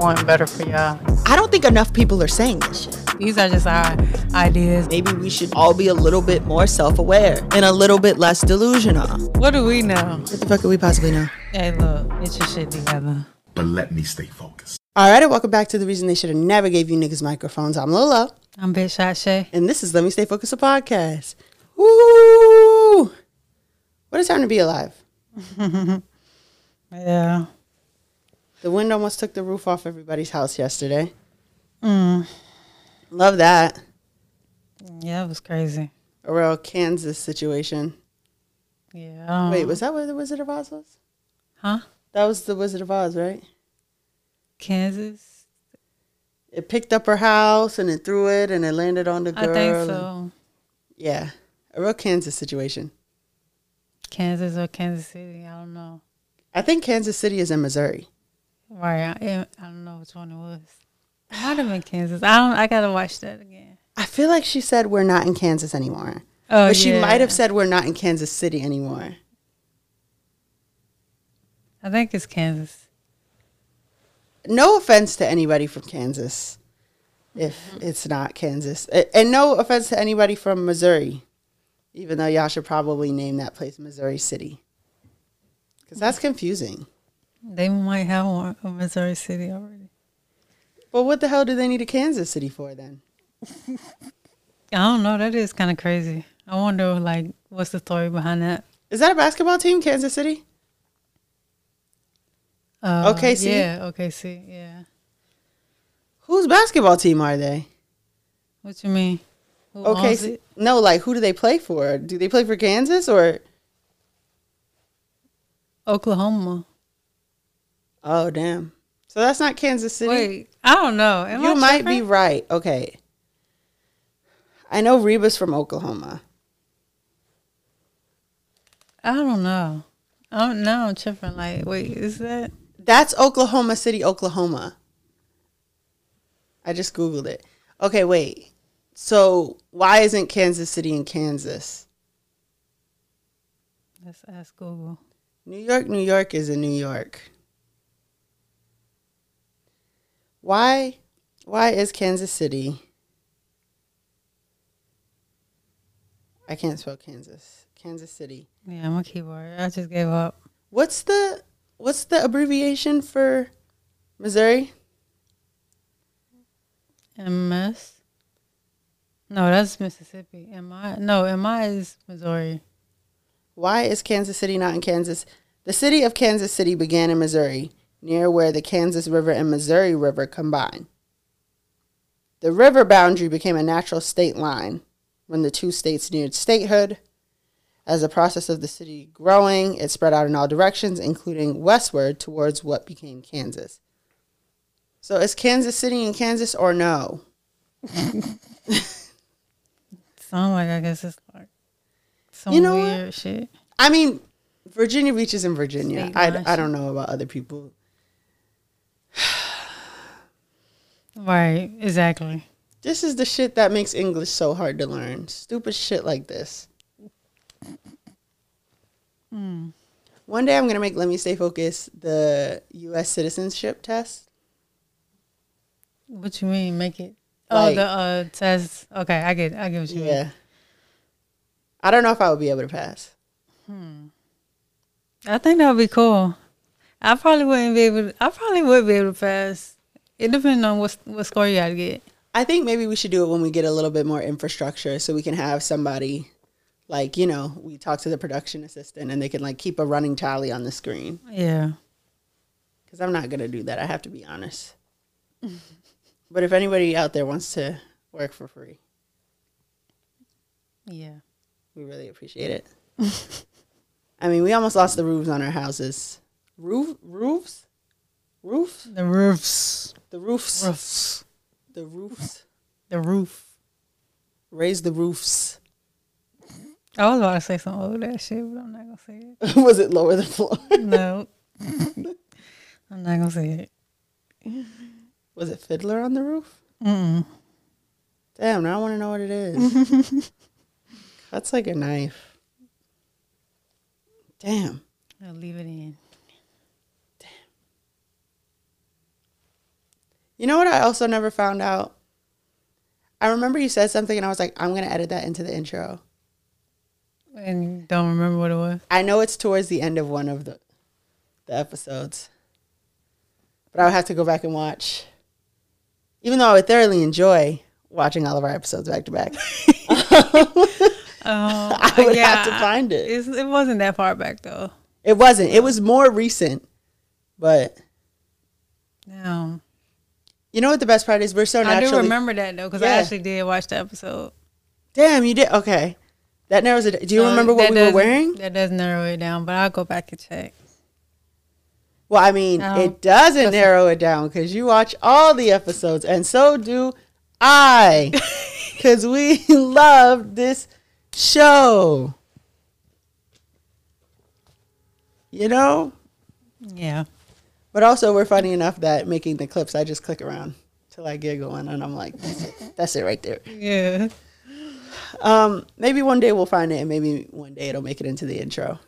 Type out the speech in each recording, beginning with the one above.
want better for y'all. I don't think enough people are saying this shit. These are just our ideas. Maybe we should all be a little bit more self aware and a little bit less delusional. What do we know? What the fuck could we possibly know? Hey, look, get your shit together. but let me stay focused. All right, and welcome back to the reason they should have never gave you niggas microphones. I'm Lola, I'm Big Shot Shae. and this is Let Me Stay Focused, a podcast. Woo! What a time to be alive. Yeah. The wind almost took the roof off everybody's house yesterday. Mm. Love that. Yeah, it was crazy. A real Kansas situation. Yeah. Wait, was that where the Wizard of Oz was? Huh? That was the Wizard of Oz, right? Kansas? It picked up her house and it threw it and it landed on the girl. I think so. yeah, a real Kansas situation. Kansas or Kansas City? I don't know. I think Kansas City is in Missouri. Right. I, I don't know which one it was. It might have been Kansas. I don't. I gotta watch that again. I feel like she said we're not in Kansas anymore. Oh, but she yeah. might have said we're not in Kansas City anymore. I think it's Kansas. No offense to anybody from Kansas if mm-hmm. it's not Kansas. And no offense to anybody from Missouri, even though y'all should probably name that place Missouri City. Because that's mm-hmm. confusing. They might have one in Missouri City already. Well, what the hell do they need a Kansas City for then? I don't know. That is kind of crazy. I wonder, like, what's the story behind that? Is that a basketball team, Kansas City? Uh, OKC? Yeah, OKC. Yeah. Whose basketball team are they? What you mean? Who owns Okay, it? no, like who do they play for? Do they play for Kansas or? Oklahoma. Oh damn! So that's not Kansas City. Wait, I don't know. Am you I might be right. Okay, I know Reba's from Oklahoma. I don't know. Oh, I don't know. I'm tripping. Like, wait, is that? That's Oklahoma City, Oklahoma. I just googled it. Okay, wait. So why isn't Kansas City in Kansas? Let's ask Google. New York, New York is in New York. Why why is Kansas City I can't spell Kansas. Kansas City. Yeah, I'm a keyboard. I just gave up. What's the what's the abbreviation for Missouri? MS. No, that's Mississippi. MI. No, MI is Missouri. Why is Kansas City not in Kansas? The city of Kansas City began in Missouri, near where the Kansas River and Missouri River combine. The river boundary became a natural state line when the two states neared statehood. As the process of the city growing, it spread out in all directions, including westward towards what became Kansas. So is Kansas City in Kansas or no? Sound like I guess it's like some You know what? weird shit. I mean, Virginia Beach is in Virginia. I, I don't know about other people. Right. Exactly. This is the shit that makes English so hard to learn. Stupid shit like this. One day I'm gonna make Let Me Stay Focused the U.S. citizenship test. What you mean? Make it? Like- oh, the uh test. Okay, I get. I get what you mean. Yeah. I don't know if I would be able to pass. Hmm. I think that would be cool. I probably wouldn't be able. To, I probably would be able to pass. It depends on what what score you got to get. I think maybe we should do it when we get a little bit more infrastructure, so we can have somebody, like you know, we talk to the production assistant and they can like keep a running tally on the screen. Yeah. Because I'm not gonna do that. I have to be honest. but if anybody out there wants to work for free, Yeah. we really appreciate it. I mean, we almost lost the roofs on our houses. Roof roofs, roofs, The roofs. the roofs, Roofs. the roofs. The roof. Raise the roofs. I was about to say some old ass shit, but I'm not gonna say it. Was it lower the floor? No. I'm not gonna say it. Was it Fiddler on the roof? Mm. Damn, now I want to know what it is. That's like a knife. Damn. I'll leave it in. You know what I also never found out? I remember you said something and I was like, I'm going to edit that into the intro. And don't remember what it was. I know it's towards the end of one of the the episodes. But I would have to go back and watch. Even though I would thoroughly enjoy watching all of our episodes back to back. Um, I would have to find it. It's, it wasn't that far back though. It wasn't. It was more recent. But No, you know what the best part is? We're so naturally. I do remember that though because I actually did watch the episode. Damn, you did okay. That narrows it. Do you So remember what we were wearing? That does narrow it down, but I'll go back and check. Well, I mean, No. it doesn't narrow it down because you watch all the episodes, and so do I, because we love this show. You know, Yeah. But also we're funny enough that making the clips, I just click around till I giggle, and then I'm like, that's it, that's it right there. Yeah. Um, maybe one day we'll find it, and maybe one day it'll make it into the intro.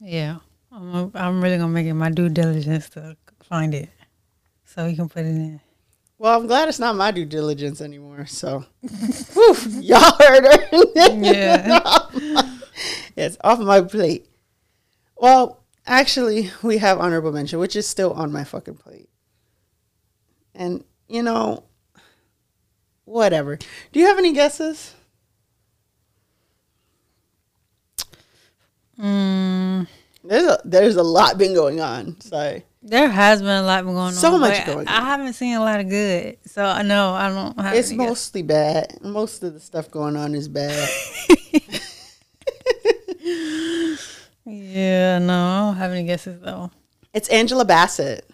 Yeah. I'm, I'm really gonna make it my due diligence to find it, so we can put it in. Well, I'm glad it's not my due diligence anymore. So, Whew, y'all heard her. Yeah. it's off my plate. Well, actually, we have honorable mention, which is still on my fucking plate. And you know, whatever. Do you have any guesses? Mm, There's a there's a lot been going on. So there has been a lot been going on. So much going I on. I haven't seen a lot of good, so I know I don't have. it's any guess. mostly bad. Most of the stuff going on is bad. Yeah, no, I don't have any guesses though. it's Angela Bassett.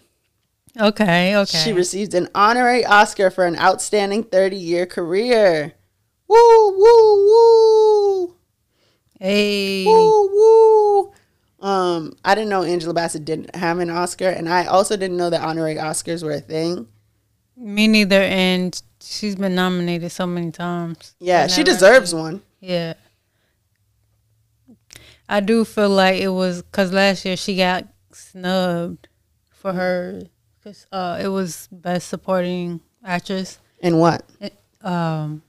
Okay, okay. She received an honorary Oscar for an outstanding 30 year career. Woo, woo, woo. hey, Woo, woo. Um, I didn't know Angela Bassett didn't have an Oscar, and I also didn't know that honorary Oscars were a thing. me neither. And she's been nominated so many times. Yeah, she deserves one. Yeah. I do feel like it was because last year she got snubbed for her. Cause, uh, it was best supporting actress. And what? Um,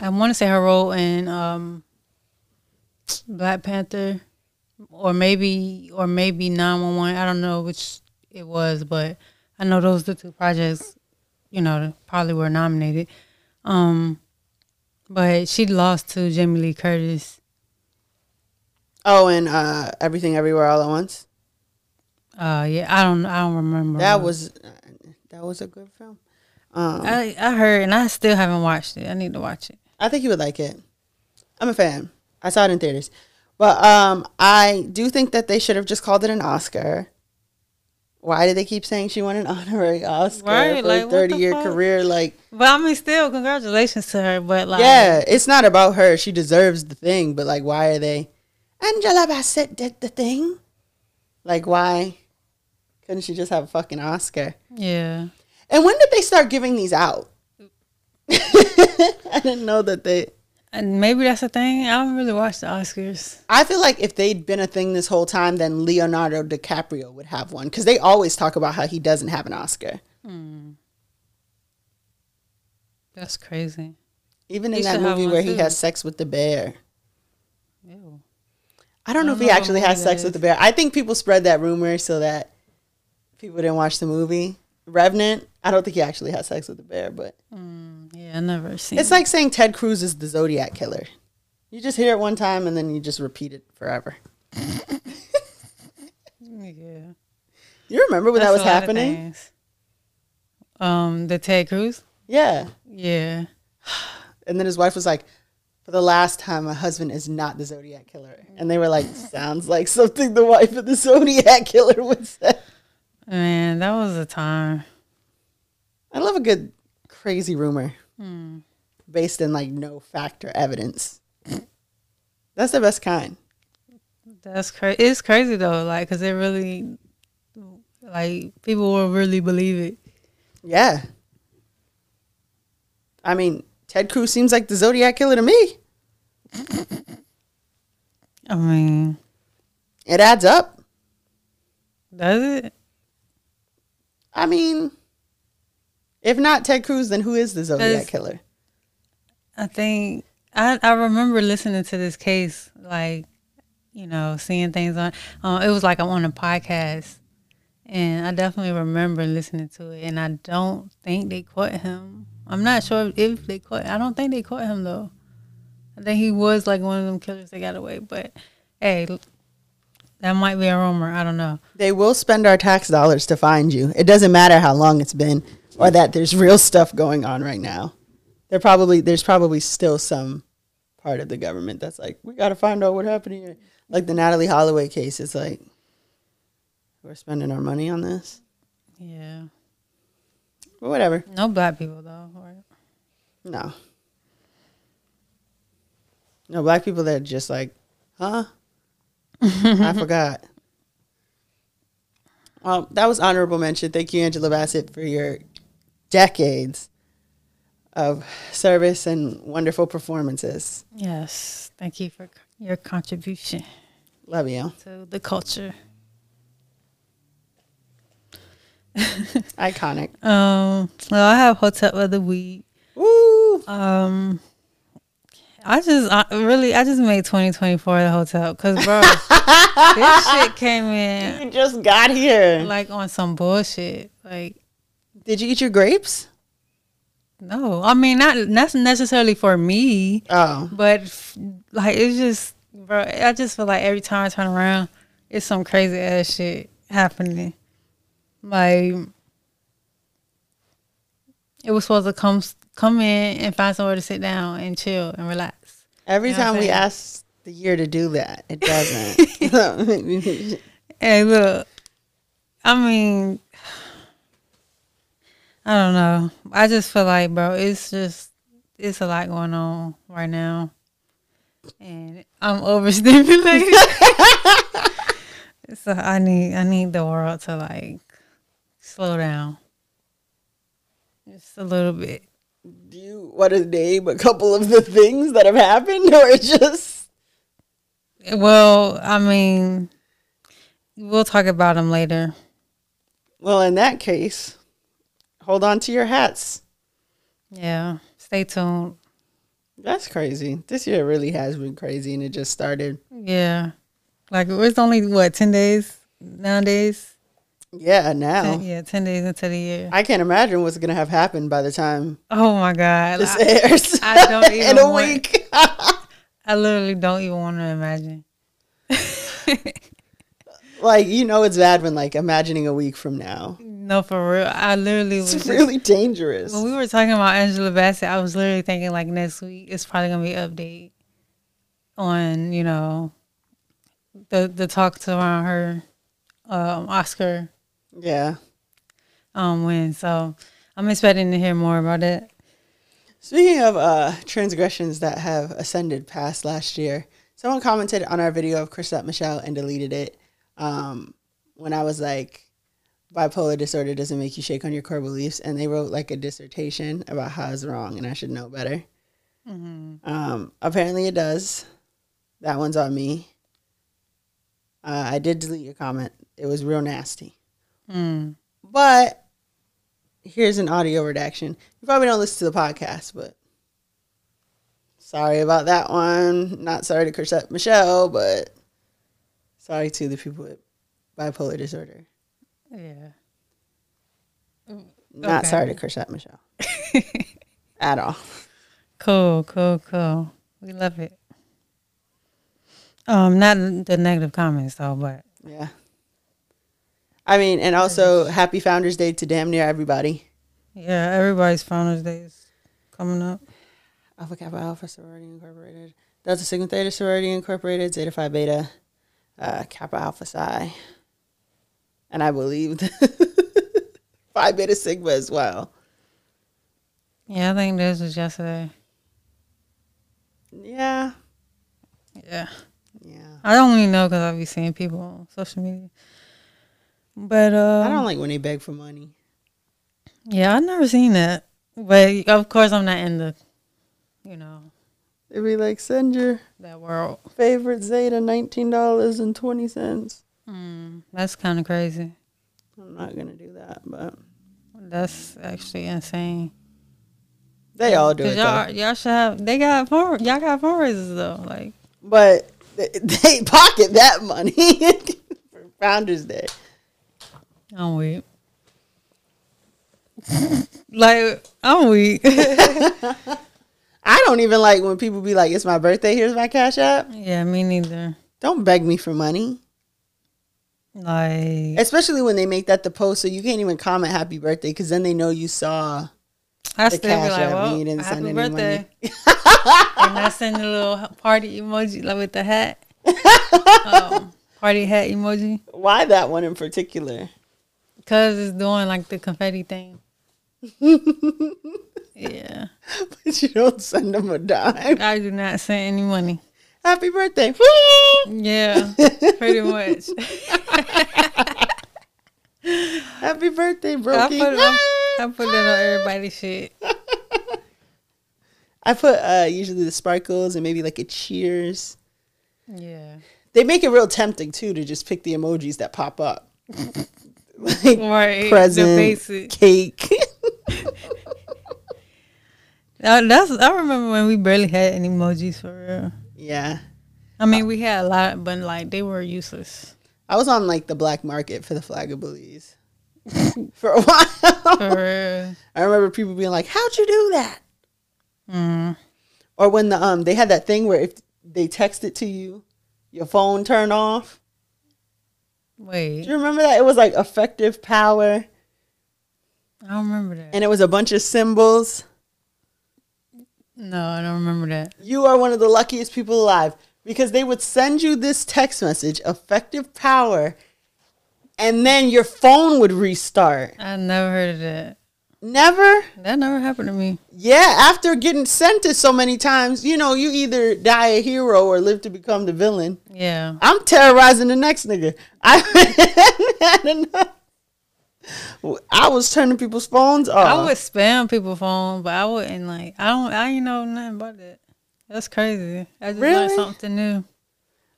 I want to say her role in um, Black Panther, or maybe or maybe nine one one. I don't know which it was, but I know those are the two projects. You know, probably were nominated. Um, but she lost to Jamie Lee Curtis. Oh, and uh, Everything Everywhere All at Once. Uh, yeah, I don't, I don't remember. That was that was a good film. Um, I, I heard, and I still haven't watched it. I need to watch it. I think you would like it. I'm a fan. I saw it in theaters. But um, I do think that they should have just called it an Oscar. Why did they keep saying she won an honorary Oscar Right, for like, a 30 year fuck? career? Like, But I mean, still, congratulations to her. But like, yeah, it's not about her. She deserves the thing. But like, why are they? Angela Bassett did the thing. Like, why couldn't she just have a fucking Oscar? yeah. And when did they start giving these out? I didn't know that they. And maybe that's the thing. I don't really watch the Oscars. I feel like if they'd been a thing this whole time, then Leonardo DiCaprio would have one because they always talk about how he doesn't have an Oscar. Hmm. That's crazy. Even He in that movie where he too. has sex with the bear. I don't know I if don't he know actually has sex that with the bear. I think people spread that rumor so that people didn't watch the movie. Revenant, I don't think he actually has sex with the bear, but Yeah, I never seen. it's like saying Ted Cruz is the Zodiac killer. You just hear it one time and then you just repeat it forever. yeah. You remember when that was That's lot of happening? Um, the Ted Cruz. Yeah. Yeah. And then his wife was like, For the last time, my husband is not the Zodiac killer. And they were like, Sounds like something the wife of the Zodiac killer would say. Man, that was a time. I love a good crazy rumor hmm. based in like no fact or evidence. That's the best kind. That's crazy. It's crazy though, like, cause it really, like, people will really believe it. Yeah. I mean, Ted Cruz seems like the Zodiac killer to me. I mean, It adds up. does it? I mean, If not Ted Cruz, then who is the Zodiac killer? I think I I remember listening to this case, like you know, seeing things on. Uh, it was like I'm on a podcast, and I definitely remember listening to it. And I don't think they caught him. I'm not sure if they caught. I don't think they caught him though. I think he was like one of them killers that got away. But hey, that might be a rumor. I don't know. They will spend our tax dollars to find you. It doesn't matter how long it's been or that there's real stuff going on right now. There probably there's probably still some part of the government that's like, we gotta find out what happened here. Like the Natalee Holloway case, it's like we're spending our money on this. Yeah, But whatever. no black people though. Right? No. No, black people that are just like, huh? I forgot. Well, that was honorable mention. Thank you, Angela Bassett, for your decades of service and wonderful performances. Yes, thank you for your contribution Love you. to the culture. Iconic. Um, well, I have hotel of the week. Woo! Um, I just I, really I just made 2024 the hotel because bro, this shit came in You just got here. like on some bullshit. Like Did you eat your grapes? no, I mean not not necessarily for me, Oh. but f- like it's just bro. I just feel like every time I turn around, it's some crazy ass shit happening. Like it was supposed to come come in and find somewhere to sit down and chill and relax. Every You know time we ask the year to do that, it doesn't. Hey, look, I mean, I don't know. I just feel like, bro, it's just it's a lot going on right now, and I'm overstimulated. so I need I need the world to like slow down, just a little bit. Do you want to name a couple of the things that have happened or just Well, I mean, we'll talk about them later. well in that case hold on to your hats Yeah, stay tuned. that's crazy this year really has been crazy and it just started Yeah. Like it's only what, ten days nowadays? Yeah now Ten- yeah, ten days into the year. i can't imagine what's gonna have happened by the time Oh my God. this I, airs I don't in a want- week I literally don't even want to imagine. like you know it's bad when like imagining a week from now No, for real. I literally was it's just- really dangerous when we were talking about Angela Bassett, I was literally thinking like next week it's probably gonna be an update on, you know, the the talks around her um Oscar yeah um win. So I'm expecting to hear more about it. Speaking of uh, transgressions that have ascended past last year, someone commented on our video of Chrisette Michele and deleted it. Um, when I was like, bipolar disorder doesn't make you shake on your core beliefs, and they wrote like a dissertation about how it's wrong and I should know better. Um, apparently, it does. That one's on me. Uh, I did delete your comment. It was real nasty. Mm. But here's an audio redaction. You probably don't listen to the podcast, but sorry about that one. Not sorry to Chrisette Michele, but sorry to the people with bipolar disorder. Yeah. Not sorry to Chrisette Michele at all. Cool, cool, cool. We love it. Um, not the negative comments though, but Yeah. I mean, and also happy Founders Day to damn near everybody. yeah, everybody's Founders Day is coming up. Alpha Kappa Alpha Sorority Incorporated, Delta Sigma Theta Sorority Incorporated, Zeta Phi Beta, uh, Kappa Alpha Psi, and I believe Phi Beta Sigma as well. Yeah, I think this was yesterday. Yeah, Yeah, yeah. I don't really know because I be seeing people on social media. But uh, I don't like when they beg for money. yeah, I've never seen that. But of course, I'm not in the, you know, They be like, send your that world. favorite Zeta nineteen dollars and twenty cents. Mm, that's kind of crazy. I'm not gonna do that, but That's actually insane. They all do it. Though. y'all, y'all should have. They got fund, y'all got fundraisers though. Like But they, they pocket that money for Founders Day. I'm weak. like I'm weak. I don't even like when people be like, "It's my birthday. Here's my cash app." yeah, me neither. Don't beg me for money, Like especially when they make that the post, so you can't even comment "Happy Birthday" because then they know you saw. I the still be Cash like, App, well, you didn't send happy any money. and I send a little party emoji like with the hat, um, party hat emoji, Why that one in particular? Cause it's doing like the confetti thing. yeah, But you don't send them a dime. I do not send any money. Happy birthday! Yeah, pretty much. Happy birthday, I Brokey! put, it on, I put it on everybody's shit. I put uh, usually the sparkles and maybe like a cheers. Yeah. They make it real tempting too to just pick the emojis that pop up. Like Right. present, The basic. cake. Uh, that's I remember when we barely had any emojis for real. yeah. I mean, we had a lot, but like they were useless I was on like the black market for the flag of Belize for a while. for real. I remember people being like, "How'd you do that?" Mm. Or when the um they had that thing where if they text it to you, your phone turned off. Wait, Do you remember that? It was like effective power, I don't remember that. and it was a bunch of symbols. No, I don't remember that. You are one of the luckiest people alive because they would send you this text message, effective power, and then your phone would restart. I never heard of that. Never? That never happened to me. Yeah, after getting sent it so many times, you know, you either die a hero or live to become the villain. Yeah. I'm terrorizing the next nigga. I. I was turning people's phones off. I would spam people's phone, but I wouldn't like. I don't. I ain't know nothing about that. That's crazy. I just Really? learned something new.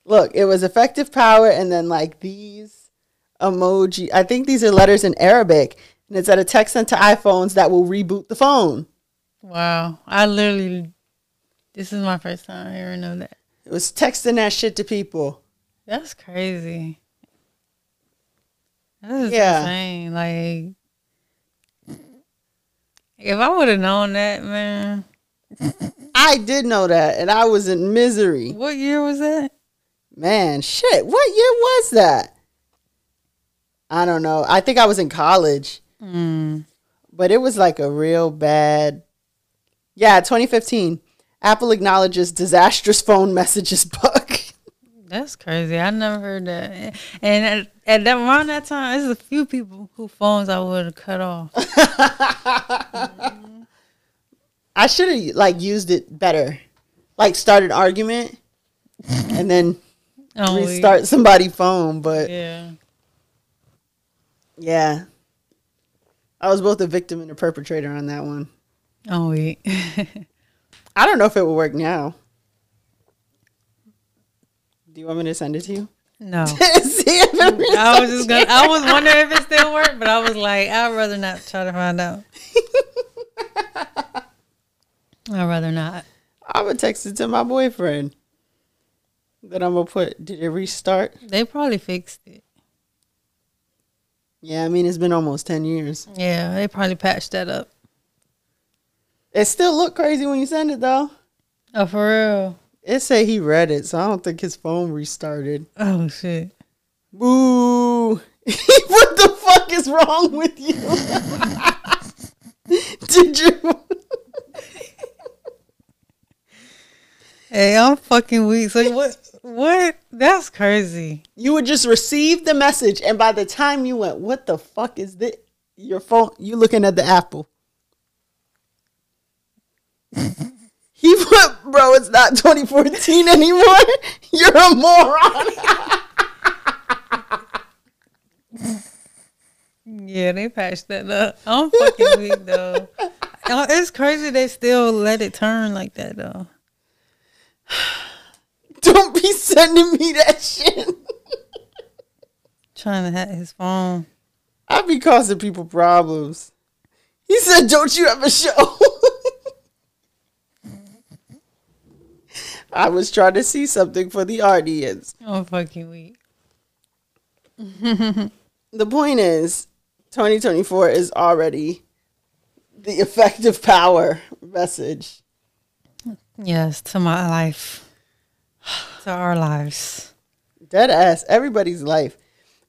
Look, it was effective power, and then like these emoji. I think these are letters in Arabic, and it's at a text sent to iPhones that will reboot the phone. Wow. I literally. This is my first time hearing of that. It was texting that shit to people. That's crazy. That's Yeah. insane. Like, if I would have known that, man. I did know that, and I was in misery. What year was that? Man, shit, what year was that? I don't know. I think I was in college, Mm. but it was like a real bad. Yeah, 2015. Apple acknowledges disastrous phone messages bug. That's crazy. I never heard that. And at, at that around that time, there's a few people whose phones I would have cut off. I should have like used it better. Like start an argument and then Oh, restart somebody's phone, but Yeah. yeah. I was both a victim and a perpetrator on that one. Oh wait. I don't know if it will work now. Do you want me to send it to you? no. See if it I was just gonna. I was wondering if it still worked, but I was like, I'd rather not try to find out. I'd rather not. I'm gonna text it to my boyfriend. Then I'm gonna put. Did it restart? They probably fixed it. Yeah, I mean it's been almost ten years. Yeah, they probably patched that up. It still look crazy when you send it though. Oh, for real? It said he read it, so I don't think his phone restarted. Oh shit. Boo! what the fuck is wrong with you? Did you? Hey, I'm fucking weak. So what? What? That's crazy. You would just receive the message, and by the time you went, "What the fuck is this?" Your phone, you looking at the apple. he put, bro, it's not 2014 anymore. You're a moron. Yeah, they patched that up. I'm fucking weak though. Uh, It's crazy they still let it turn like that though. Don't be sending me that shit. Trying to hack his phone. I be causing people problems. He said, "Don't you have a show?" I was trying to see something for the audience. I'm fucking weak. The point is, 2024 is already the effective power message. Yes, to my life, to our lives. Dead ass, everybody's life.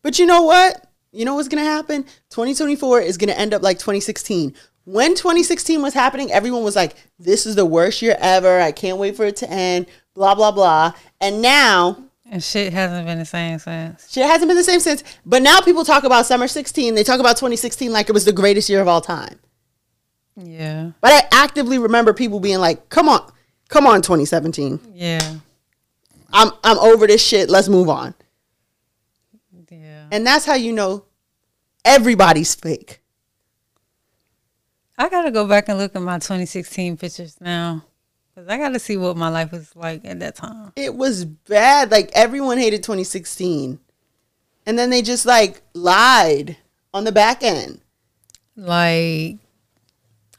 But you know what? You know what's gonna happen? 2024 is gonna end up like 2016. When 2016 was happening, everyone was like, "This is the worst year ever. I can't wait for it to end." Blah blah blah. And now And shit hasn't been the same since. shit hasn't been the same since. But now people talk about summer 16. They talk about 2016 like it was the greatest year of all time. Yeah, But I actively remember people being like, "Come on, come on, 2017. yeah, I'm I'm over this shit. Let's move on." yeah. And that's how you know everybody's fake. I gotta go back and look at my 2016 pictures now, cause I gotta see what my life was like at that time. It was bad. Like everyone hated 2016. And then they just like lied on the back end. Like,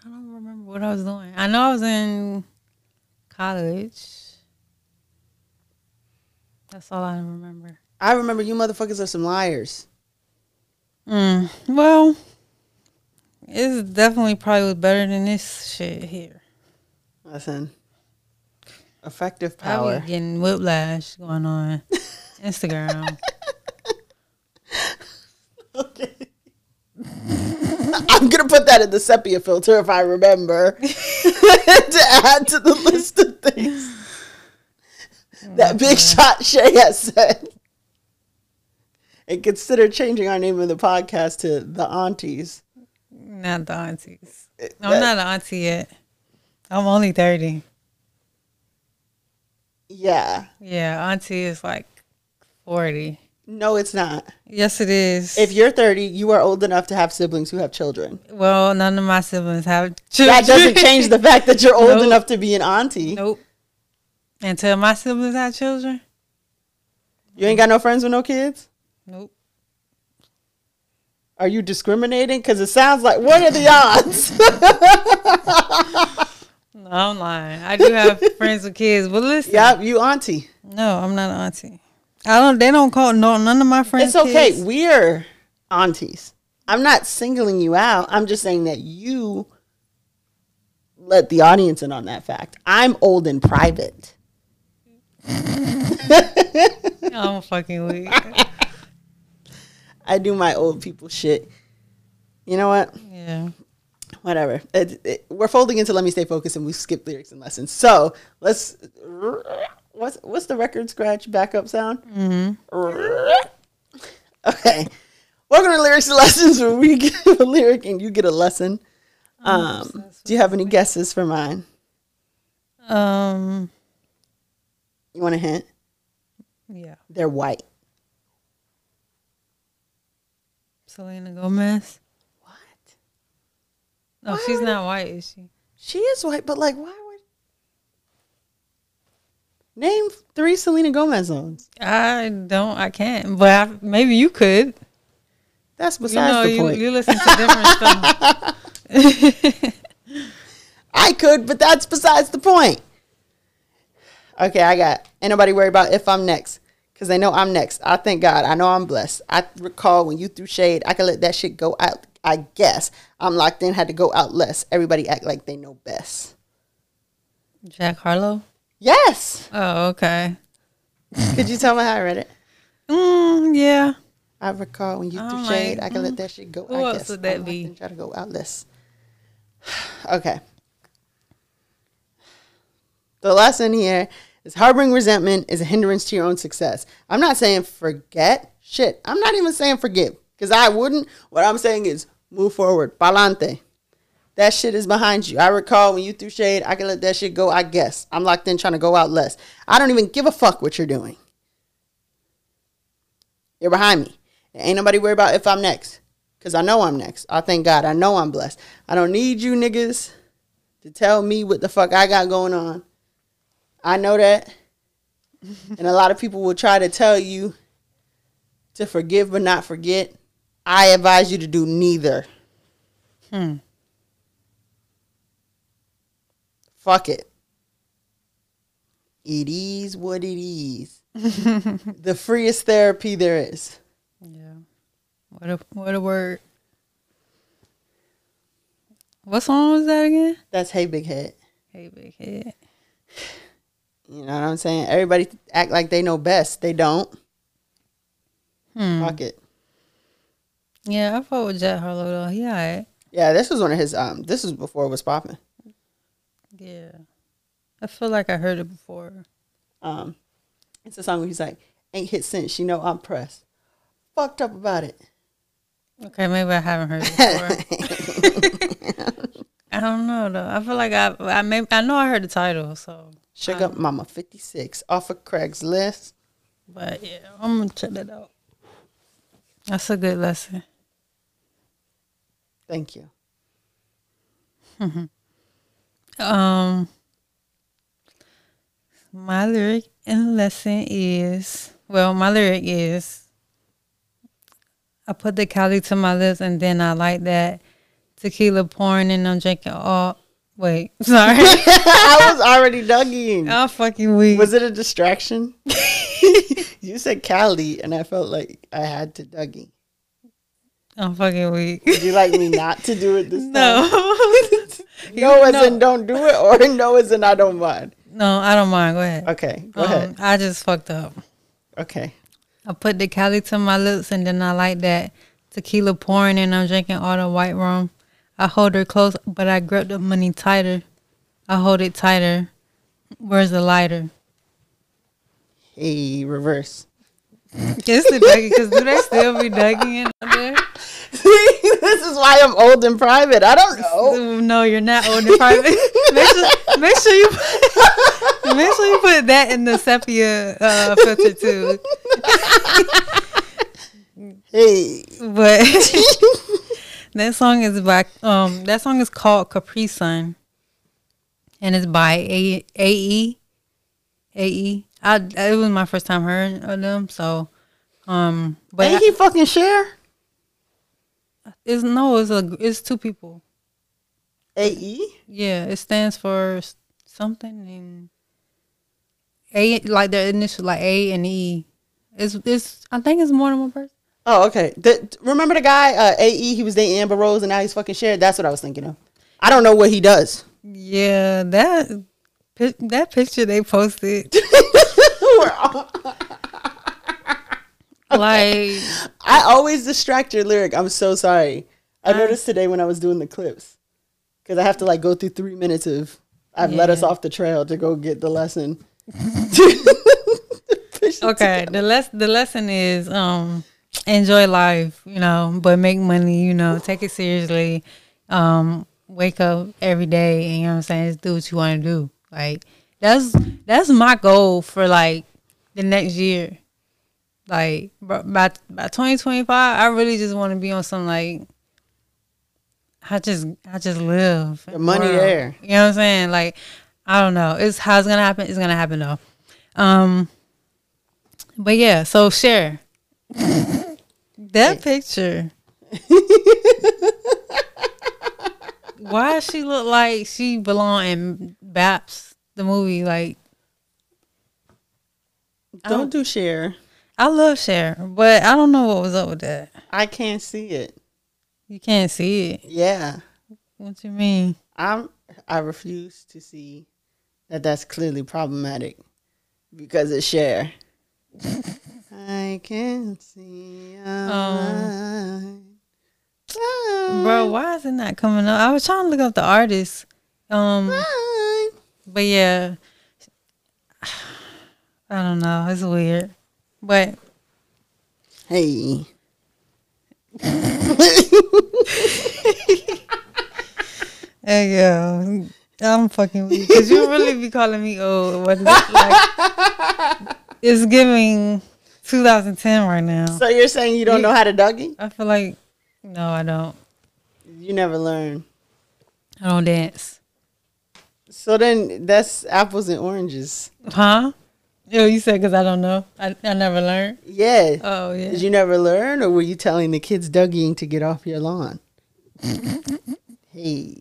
I don't remember what I was doing. I know I was in college. That's all I remember. I remember you motherfuckers are some liars. Mm, well, it's definitely probably better than this shit here. Listen. Effective I power. be getting whiplash going on Instagram. Okay. I'm gonna put that in the sepia filter if I remember to add to the list of things that Big Shot Shay has said. And consider changing our name of the podcast to the Aunties. not the aunties. Eh, that- I'm not an auntie yet. I'm only 30. Yeah. Yeah, auntie is like 40. No, it's not. Yes, it is. If you're 30, you are old enough to have siblings who have children. well, none of my siblings have children. That doesn't change the fact that you're old Nope. enough to be an auntie. Nope. Until my siblings have children. You ain't got no friends with no kids? Nope. Are you discriminating? Because it sounds like, what are the odds? No, I'm lying. I do have friends with kids, but listen. yep, you auntie. No, I'm not an auntie. I don't. They don't call no none of my friends. It's okay. kids. We're aunties. I'm not singling you out. I'm just saying that you let the audience in on that fact. I'm old and private. I'm fucking weak. I do my old people shit. You know what? yeah. Whatever. It, it, we're folding into Let Me Stay Focused and we skip lyrics and lessons. So let's. What's what's the record scratch backup sound? Okay. Welcome to Lyrics and Lessons where we give a lyric and you get a lesson. Um, do you have any guesses for mine? Um. You want a hint? Yeah. They're white. Selena Gomez. What? No, Why she's would not white, is she? She is white, but like, why would. Name three Selena Gomez songs. I don't. I can't. But I, maybe you could. That's You besides know, the you, point. you listen to different stuff. I could, but that's besides the point. Okay, I got. Ain't nobody worry about if I'm next. Because they know I'm next. I thank God. I know I'm blessed. I recall when you threw shade, I could let that shit go out. I guess. I'm locked in, had to go out less. Everybody act like they know best. Jack Harlow. Yes. Oh, okay. Could you tell me how I read it? Mm, yeah. I recall when you threw I'm shade, like, I could let that shit go. who I else guess. would that I'm locked be? Try to go out less. okay. The lesson here is harboring resentment is a hindrance to your own success. I'm not saying forget shit. I'm not even saying forgive because I wouldn't. What I'm saying is move forward. Palante. That shit is behind you. I recall when you threw shade, I can let that shit go. I guess. I'm locked in trying to go out less. I don't even give a fuck what you're doing. You're behind me. Ain't nobody worried about if I'm next. Because I know I'm next. I thank God. I know I'm blessed. I don't need you niggas to tell me what the fuck I got going on. I know that. and a lot of people will try to tell you to forgive but not forget. I advise you to do neither. Hmm. Fuck it. It is what it is. the freest therapy there is. Yeah. What a what a word. What song was that again? That's hey big head. Hey big head. You know what I'm saying? Everybody act like they know best. They don't. Hmm. Fuck it. Yeah, I fought with Jack Harlow though. He alright. Yeah, this was one of his um this was before it was popping. Yeah. I feel like I heard it before. Um it's a song where he's like, ain't hit since, you know I'm pressed. Fucked up about it. Okay, maybe I haven't heard it before. I don't know though. I feel like I I may I know I heard the title, so Shook up Mama 56 off of Craigslist. but yeah, I'm gonna check that out. That's a good lesson. Thank you. Um, my lyric and lesson is well, my lyric is I put the Cali to my lips and then I like that tequila pouring and I'm drinking all. Wait, sorry, I was already dugging. I'm fucking weak. Was it a distraction? you said Cali, and I felt like I had to Dougie. I'm fucking weak. Would you like me not to do it this time? No, No as no. in don't do it, or no as in I don't mind. no, I don't mind. Go ahead. Okay, go Um, ahead. I just fucked up. Okay. I put the Cali to my lips and then I like that tequila pouring and I'm drinking all the white rum. I hold her close, but I grip the money tighter. I hold it tighter. Where's the lighter? Hey, reverse. It's the Dougie, because do they still be Dougie in there? this is why I'm old and private. I don't know. No, you're not old and private. make, sure, make sure you put, make sure you put that in the sepia uh, filter too. Hey, But that song is by um that song is called Capri Sun, and it's by A A E A E. I it was my first time hearing of them, so um, but ain't he fucking Cher? it's no, it's a it's two people. AE? Yeah, it stands for something in A like their initial like A and E. It's it's I think it's more than one person. Oh, okay. The, remember the guy, uh, AE, he was dating Amber Rose and now he's fucking shared? That's what I was thinking of. I don't know what he does. Yeah, that that picture they posted. like I always distract your lyric. I'm so sorry. I noticed today when I was doing the clips because I have to like go through three minutes of I've let us off the trail to go get the lesson. okay the less the lesson is um enjoy life you know but make money you know take it seriously. Um wake up every day and you know what i'm saying just do what you want to do. Like that's that's my goal for like the next year. Like by by 2025 i really just want to be on some like i just i just live. The money world. there. you know what i'm saying? Like i don't know. It's how it's gonna happen? It's gonna happen though. Um but yeah, so Cher that picture. Why she look like she belong in Baps the movie? Like Don't do Cher. I love Cher, but I don't know what was up with that. I can't see it. You can't see it. Yeah. What you mean? I'm I refuse to see that that's clearly problematic because it's Cher. I can't see line. Bro, why is it not coming up? I was trying to look up the artist. Um Line. But yeah, I don't know. It's weird, but Hey. hey, yo, I'm fucking weird because you really be calling me old. What is it like? It's giving 2010 right now. So you're saying you don't know how to Dougie? I feel like no, I don't. You never learn. I don't dance. So then that's apples and oranges. Huh? Yo, you said because I don't know. I, I never learned. Yeah. Oh yeah. Did you never learn, or were you telling the kids Dougieing to get off your lawn? hey,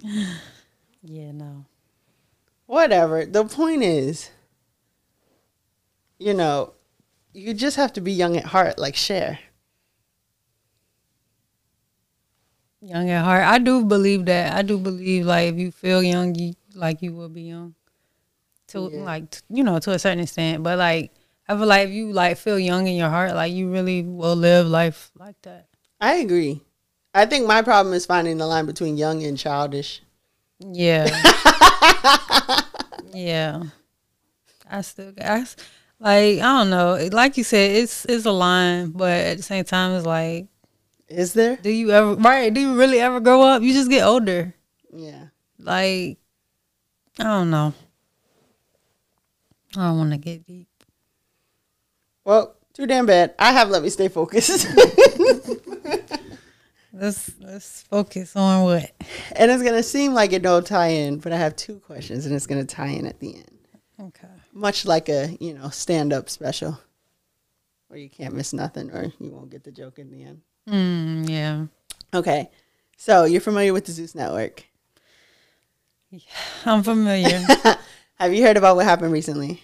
yeah, no. whatever. The point is, you know, you just have to be young at heart, like Cher. Young at heart. I do believe that. I do believe like if you feel young, you like you will be young. To Yeah. like you know, to a certain extent. But like I feel like if you like feel young in your heart, like you really will live life like that. I agree. I think my problem is finding the line between young and childish. Yeah. yeah. I still I like I don't know. Like you said, it's it's a line, but at the same time it's like Is there? do you ever right, do you really ever grow up? You just get older. Yeah. Like I don't know. I don't want to get deep. Well, too damn bad. I have let me stay focused. Let's let's focus on what. and it's gonna seem like it don't tie in, but I have two questions and it's gonna tie in at the end. Okay. Much like a, you know, stand up special. Where you can't miss nothing or you won't get the joke in the end. Mm, yeah. Okay. So you're familiar with the Zeus Network. Yeah, I'm familiar. Have you heard about what happened recently?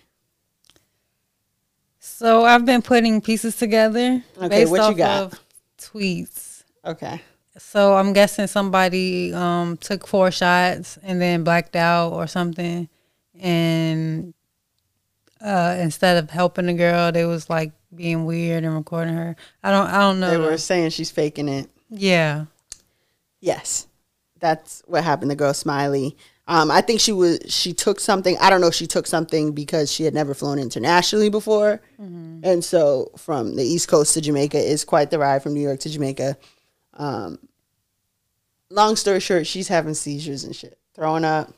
so I've been putting pieces together Okay, based what you off got? of tweets. Okay. So I'm guessing somebody um, took four shots and then blacked out or something, and uh, instead of helping the girl, they was like being weird and recording her. I don't. I don't know. They were saying she's faking it. yeah. Yes, that's what happened. The girl Smiley. Um, I think she was. She took something. I don't know. if She took something because she had never flown internationally before, and so from the East Coast to Jamaica is quite the ride from New York to Jamaica. Um, long story short, she's having seizures and shit, throwing up.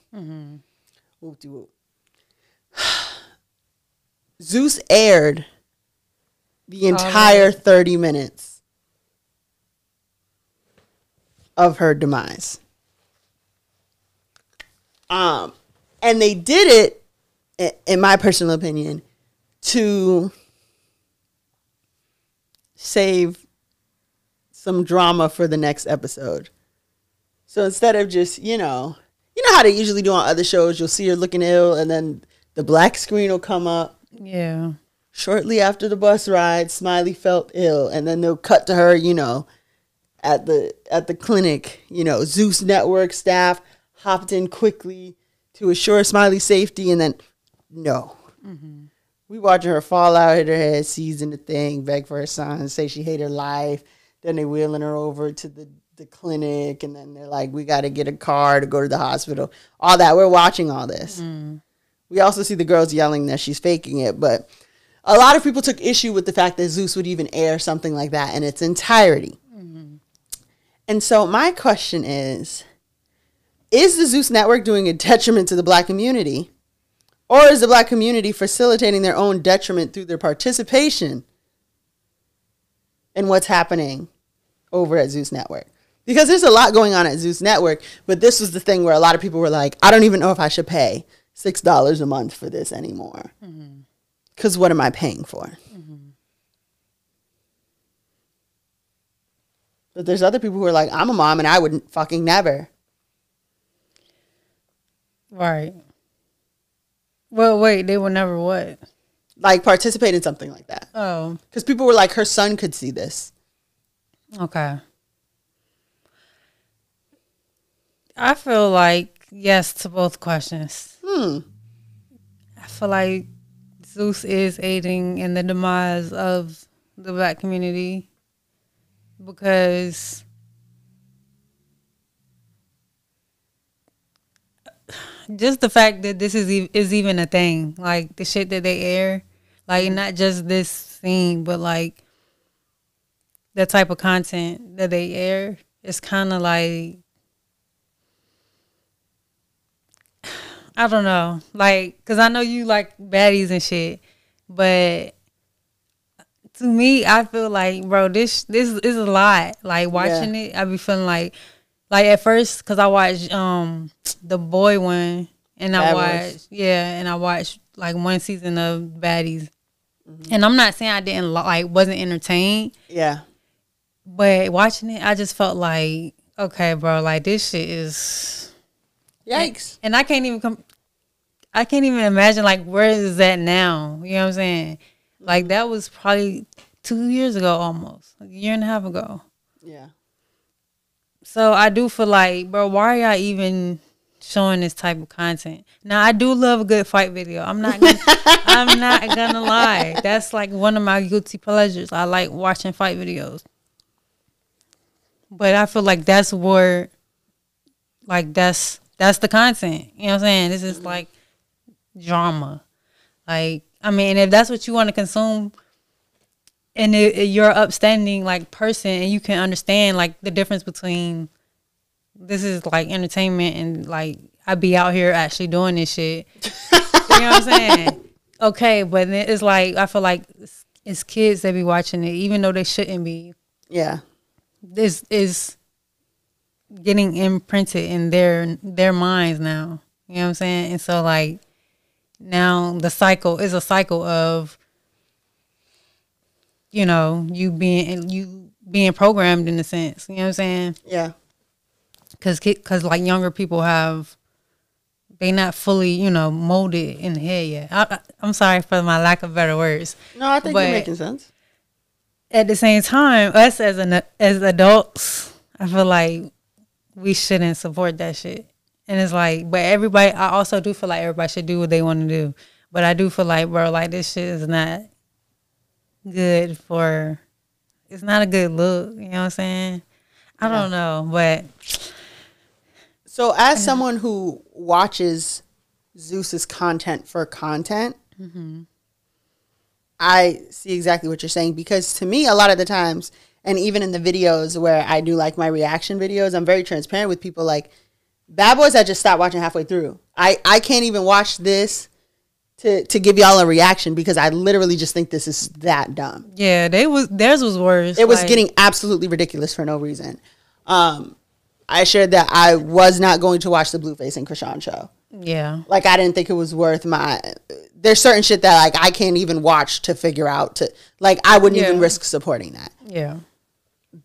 Whoop-de-whoop. Zeus aired the entire thirty minutes of her demise. Um, and they did it, in my personal opinion, to save some drama for the next episode. So instead of just, you know, you know how they usually do on other shows, you'll see her looking ill and then the black screen will come up Yeah. shortly after the bus ride, Smiley felt ill, and then they'll cut to her, you know, at the at the clinic. You know, Zeus Network staff hopped in quickly to assure Smiley's safety, and then no, Mm-hmm. we watching her fall out, hit her head, seizing the thing, beg for her son, say she hate her life. Then they wheeling her over to the the clinic, and then they're like, we got to get a car to go to the hospital. All that we're watching all this. We also see the girls yelling that she's faking it, but a lot of people took issue with the fact that Zeus would even air something like that in its entirety. Mm-hmm. And so my question is is the Zeus network doing a detriment to the black community or is the black community facilitating their own detriment through their participation in what's happening over at Zeus network? Because there's a lot going on at Zeus network, but this was the thing where a lot of people were like, I don't even know if I should pay $6 a month for this anymore. Mm-hmm. Because what am I paying for? Mm-hmm. But there's other people who are like, I'm a mom and I wouldn't fucking never. Right. Well, wait. They would never what? Like participate in something like that. Oh. Because people were like, her son could see this. Okay. I feel like yes to both questions. Hmm. I feel like Zeus is aiding in the demise of the black community because just the fact that this is is even a thing, like the shit that they air, like not just this scene, but like the type of content that they air, it's kind of like I don't know, like, cause I know you like baddies and shit, but to me, I feel like, bro, this this is a lot. Like watching it, I be feeling like, like at first, cause I watched um the boy one, and I watched yeah, and I watched like one season of Baddies, and I'm not saying I didn't li- like wasn't entertained, Yeah. but watching it, I just felt like, okay, bro, like this shit is Yikes. and I can't even come. I can't even imagine like where is that now? You know what I'm saying? Like that was probably two years ago almost, like a year and a half ago. Yeah. So I do feel like, bro, why are y'all even showing this type of content? Now I do love a good fight video. I'm not gonna, I'm not gonna lie. That's like one of my guilty pleasures. I like watching fight videos. But I feel like that's where like that's that's the content. You know what I'm saying? This is mm-hmm. like drama. Like I mean, if that's what you want to consume and it, it- you're an upstanding like person and you can understand like the difference between this is like entertainment and like I be out here actually doing this shit. you know what I'm saying? Okay, but then it's like I feel like it's, it's kids that be watching it, even though they shouldn't be. Yeah. This is getting imprinted in their their minds now. You know what I'm saying? And so like now the cycle is a cycle of you know you being you being programmed in a sense. You know what I'm saying? Yeah. because because like younger people have they not fully you know molded in the head yet. I, I, I'm sorry for my lack of better words. No, I think But- you're making sense. At the same time, us as an as adults, I feel like we shouldn't support that shit. And it's like, but everybody, I also do feel like everybody should do what they want to do. But I do feel like, bro, like this shit is not good for. It's not a good look. You know what I'm saying? I don't know, but So, as someone who watches Zeus's content for content, mm-hmm. I see exactly what you're saying because to me, a lot of the times, and even in the videos where I do like my reaction videos, I'm very transparent with people. Like, Bad Boys, I just stopped watching halfway through. I, I can't even watch this to, to give y'all a reaction because I literally just think this is that dumb. Yeah, they was theirs was worse. It was Like, getting absolutely ridiculous for no reason. Um, I shared that I was not going to watch the Blueface and Chrisean show. yeah, Like I didn't think it was worth my. There's certain shit that like I can't even watch to figure out to like I wouldn't even risk supporting that. yeah,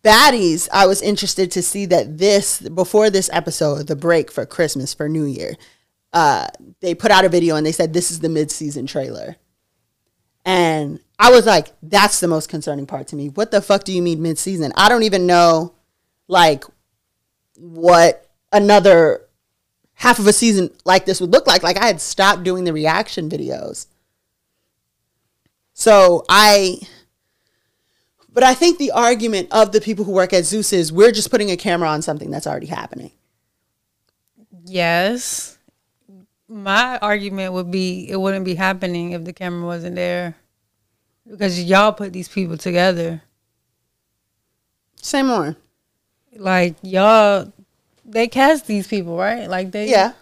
Baddies, I was interested to see that this before this episode, the break for Christmas for New Year, uh, they put out a video and they said this is the mid-season trailer, and I was like, that's the most concerning part to me. What the fuck do you mean mid-season? I don't even know, like, what another half of a season like this would look like. Like I had stopped doing the reaction videos, so I but I think the argument of the people who work at Zeus is we're just putting a camera on something that's already happening. yes. My argument would be it wouldn't be happening if the camera wasn't there, because y'all put these people together. Say more. Like y'all, they cast these people, right? Like they, Yeah.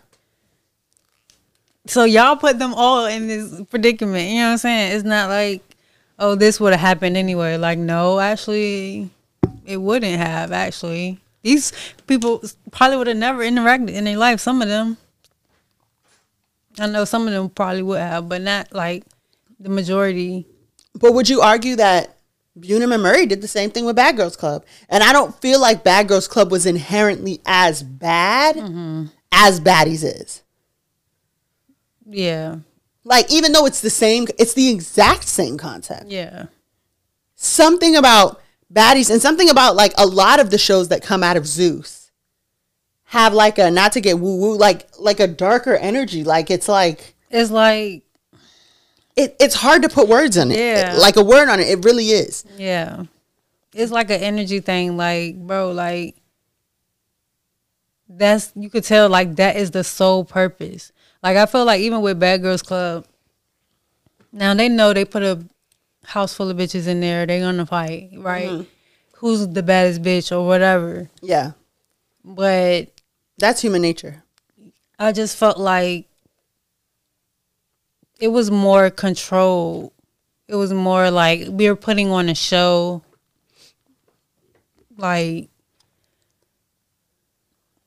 So y'all put them all in this predicament. You know what I'm saying? It's not like, oh, this would have happened anyway. Like, no, actually, it wouldn't have. Actually, these people probably would have never interacted in their life. Some of them, I know some of them probably would have, but not like the majority. But would you argue that Bunim and Murray did the same thing with Bad Girls Club? And I don't feel like Bad Girls Club was inherently as bad mm-hmm. as Baddies is. Yeah, Like, even though it's the same, it's the exact same concept. yeah, Something about Baddies and something about like a lot of the shows that come out of Zeus have like a, not to get woo woo, like, like a darker energy. Like, it's like, it's like it, it's hard to put words on it. Yeah. Like a word on it. It really is. Yeah. It's like an energy thing, like, bro, like that's you could tell like that is the sole purpose. Like I feel like even with Bad Girls Club, now they know they put a house full of bitches in there, They're gonna fight, right? Mm-hmm. Who's the baddest bitch or whatever. Yeah. But That's human nature. I just felt like it was more controlled. It was more like we were putting on a show. Like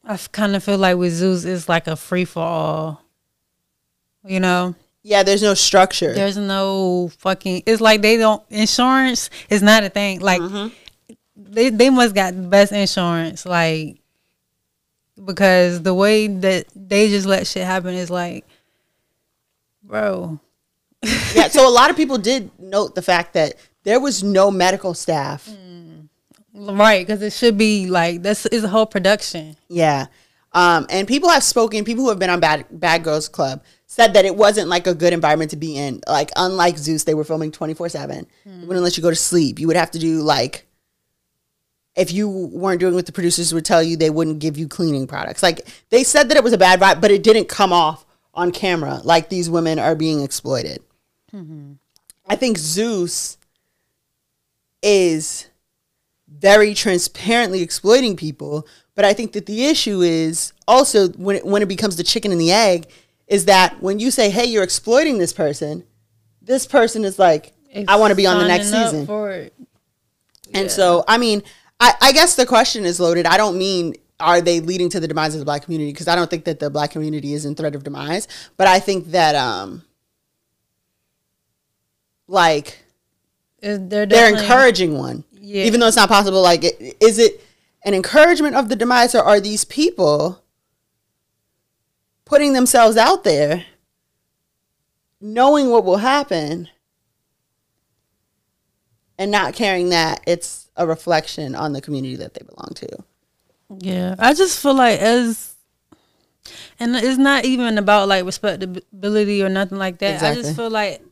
I kind of feel like with Zeus, it's like a free for all. You know, Yeah, there's no structure. there's no fucking. It's like they don't insurance is not a thing. Like they they must got the best insurance. Like because the way that they just let shit happen is like bro. yeah, so a lot of people did note the fact that there was no medical staff. Right, because it should be like this is a whole production. Yeah. Um, and people have spoken, people who have been on Bad Bad Girls Club said that it wasn't like a good environment to be in. Like unlike Zeus, they were filming 24/7. They wouldn't let you go to sleep. You would have to do like if you weren't doing what the producers would tell you, they wouldn't give you cleaning products. Like they said that it was a bad vibe, but it didn't come off on camera like these women are being exploited. Mm-hmm. I think Zeus is very transparently exploiting people. But I think that the issue is also when it, when it becomes the chicken and the egg is that when you say, "Hey, you're exploiting this person," this person is like, "I want to be on the next season." And so, I mean, I, I guess the question is loaded. I don't mean are they leading to the demise of the black community because I don't think that the black community is in threat of demise, but I think that um like they're they're encouraging one. Yeah. Even though it's not possible, like, is it an encouragement of the demise or are these people putting themselves out there, knowing what will happen, and not caring that it's a reflection on the community that they belong to? Yeah, I just feel like as, and it's not even about like respectability or nothing like that. I just feel like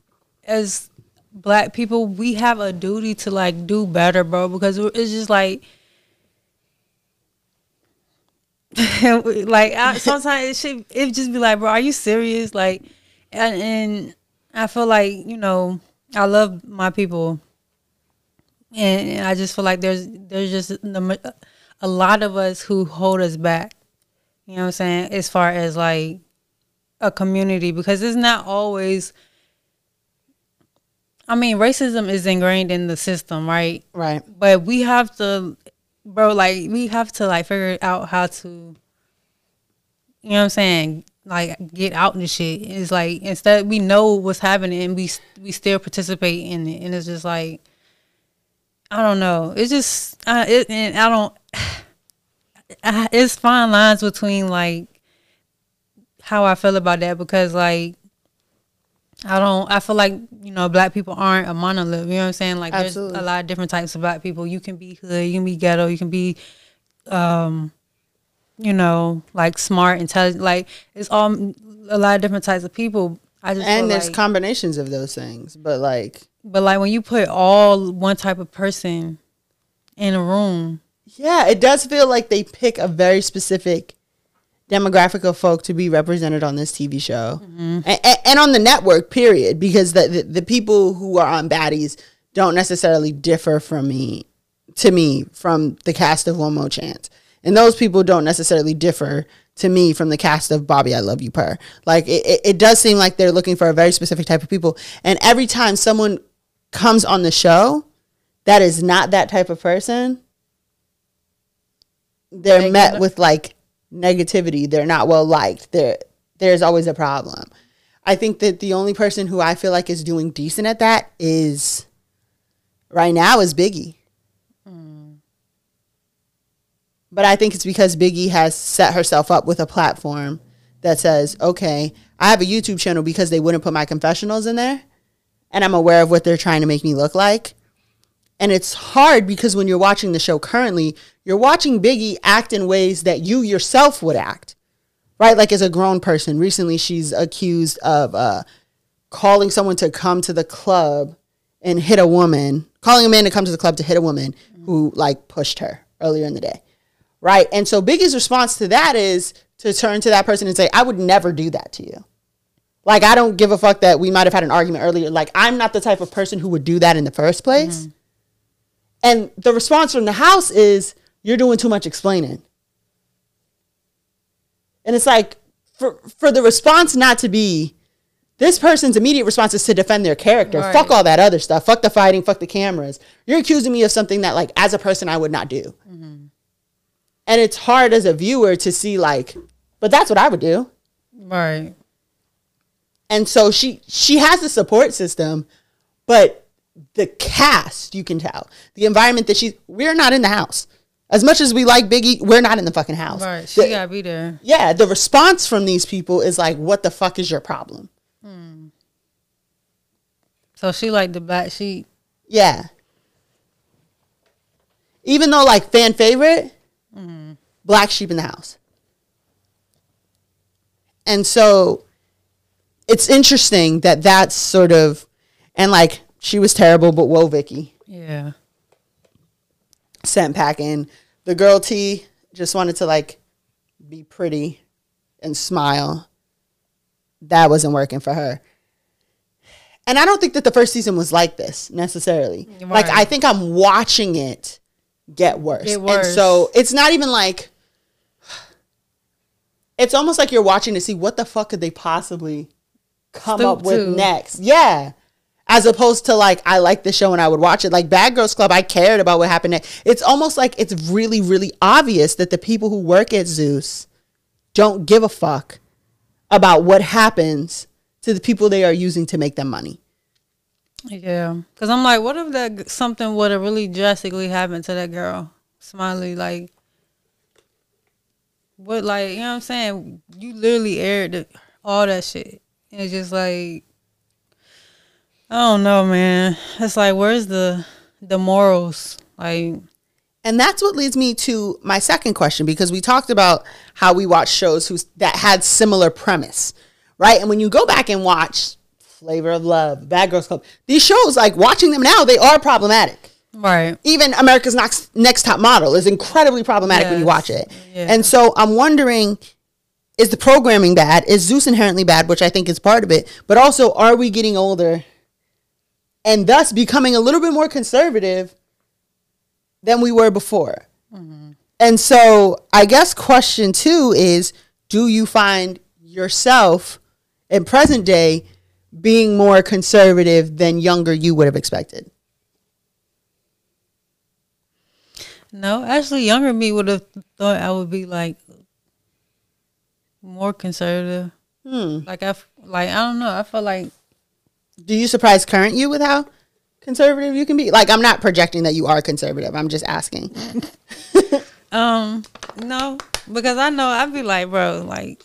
as black people, we have a duty to like do better, bro. Because it's just like, like I, sometimes it should it just be like, bro, are you serious? Like, and, and I feel like you know I love my people, and, and I just feel like there's there's just a lot of us who hold us back. You know what I'm saying? As far as like a community, because it's not always. I mean, racism is ingrained in the system, right? Right. But we have to, bro. Like we have to like figure out how to. You know what I'm saying? Like get out the shit. It's like instead we know what's happening and we we still participate in it, and it's just like. I don't know. It's just, uh, it, and I don't. I, it's fine lines between like how I feel about that because like I don't. I feel like you know black people aren't a monolith. You know what I'm saying? Like Absolutely. there's a lot of different types of black people. You can be hood, you can be ghetto, you can be, um, you know, like smart, intelligent. Like it's all a lot of different types of people. I just And there's like, combinations of those things, but like, but like when you put all one type of person in a room, Yeah, it does feel like they pick a very specific demographic of folk to be represented on this TV show mm-hmm. and, and, and on the network, period, because the, the, the people who are on Baddies don't necessarily differ from me, to me, from the cast of One More Chance. And those people don't necessarily differ to me from the cast of Bobby, I Love You Per. Like, it, it, it does seem like they're looking for a very specific type of people. And every time someone comes on the show that is not that type of person, they're They met with like negativity. They're not well liked. There, there's always a problem. I think that the only person who I feel like is doing decent at that is right now is Biggie. Hmm. But I think it's because Biggie has set herself up with a platform that says, okay, I have a YouTube channel because they wouldn't put my confessionals in there. And I'm aware of what they're trying to make me look like. And it's hard because when you're watching the show currently, you're watching Biggie act in ways that you yourself would act, right? Like as a grown person. Recently, she's accused of uh, calling someone to come to the club and hit a woman, calling a man to come to the club to hit a woman who like pushed her earlier in the day, right? And so Biggie's response to that is to turn to that person and say, I would never do that to you. Like, I don't give a fuck that we might have had an argument earlier. Like, I'm not the type of person who would do that in the first place. And the response from the house is, you're doing too much explaining. And it's like, for, for the response not to be, this person's immediate response is to defend their character. Right. Fuck all that other stuff. Fuck the fighting. Fuck the cameras. You're accusing me of something that, like, as a person, I would not do. Mm-hmm. And it's hard as a viewer to see, like, but that's what I would do right? and so she she has a support system but the cast you can tell the environment that she's we're not in the house as much as we like biggie we're not in the fucking house Right. She The- gotta be there. yeah the response from these people is like what the fuck is your problem hmm. So she like the black sheep. Yeah. Even though like fan favorite, hmm. black sheep in the house. And so it's interesting that that's sort of and like she was terrible, but whoa, Vicky Yeah. sent packing. The girl T just wanted to like be pretty and smile. That wasn't working for her. And I don't think that the first season was like this necessarily. Like I think I'm watching it get worse. Get And so it's not even like it's almost like you're watching to see what the fuck could they possibly come Stoop up with to. next. Yeah. As opposed to like I like the show and I would watch it. Like Bad Girls Club, I cared about what happened. It's almost like it's really, really obvious that the people who work at Zeus don't give a fuck about what happens to the people they are using to make them money. Yeah. Cause I'm like, what if that something would have really drastically happened to that girl, Smiley? Like, what? Like, you know what I'm saying? You literally aired all that shit. And it's just like, I don't know, man. It's like, where's the the morals? Like, And that's what leads me to my second question because we talked about how we watch shows who's that had similar premise, right? And when you go back and watch Flavor of Love, Bad Girls Club, these shows, like watching them now, they are problematic. right? Even America's Next, Next Top Model is incredibly problematic when you watch it. Yeah. And so I'm wondering is the programming bad? Is Zeus inherently bad, which I think is part of it? But also, are we getting older and thus becoming a little bit more conservative than we were before? And so, I guess question two is do you find yourself in present day being more conservative than younger you would have expected? No, actually, younger me would have thought I would be like more conservative. Hmm. Like I, like I don't know. I feel like do you surprise current you with how conservative you can be? Like, I'm not projecting that you are conservative. I'm just asking. Um, no, because I know I'd be like, bro, like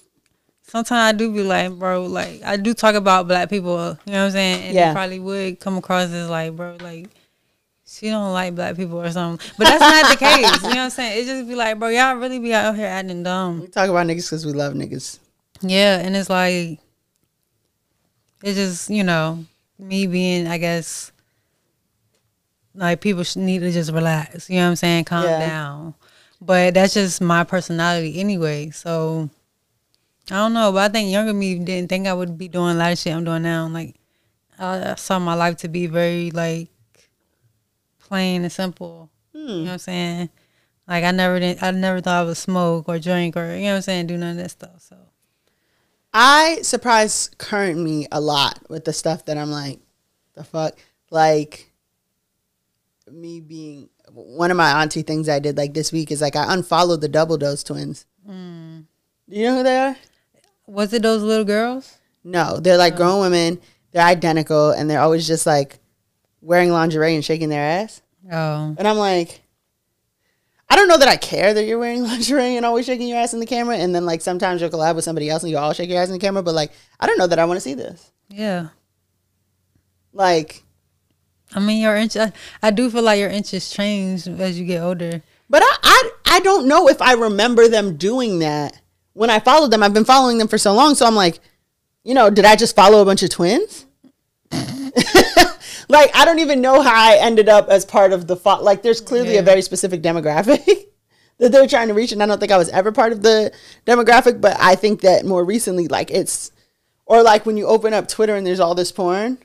sometimes I do be like, bro, like I do talk about black people, you know what I'm saying? And Yeah. probably would come across as like, bro, like she don't like black people or something. But that's not the case. You know what I'm saying? It just be like, bro, y'all really be out here acting dumb. We talk about niggas because we love niggas. Yeah, and it's like it's just, you know, me being, I guess, like people need to just relax. You know what I'm saying? Calm Yeah. down. But that's just my personality anyway. So I don't know, but I think younger me didn't think I would be doing a lot of shit I'm doing now. Like I, I saw my life to be very like plain and simple. You hmm. know what I'm saying? Like I never did, I never thought I would smoke or drink or you know what I'm saying, do none of that stuff. So I surprise current me a lot with the stuff that I'm like, the fuck? Like, me being one of my auntie things I did like this week is like I unfollowed the Double Dose twins. Do you know who they are? was it those little girls? No, they're like grown oh. women. They're identical, and they're always just like wearing lingerie and shaking their ass. Oh. And I'm like, I don't know that I care that you're wearing lingerie and always shaking your ass in the camera. And then like sometimes you'll collab with somebody else and you all shake your ass in the camera. But like, I don't know that I want to see this. Yeah. Like, I mean, your interest. I, I do feel like your interests change as you get older. but I, I I don't know if I remember them doing that when I followed them. I've been following them for so long, so I'm like, you know, did I just follow a bunch of twins? like, I don't even know how I ended up as part of the fo- like. There's clearly a very specific demographic. That they're trying to reach, and I don't think I was ever part of the demographic, but I think that more recently, like it's, or like when you open up Twitter and there's all this porn,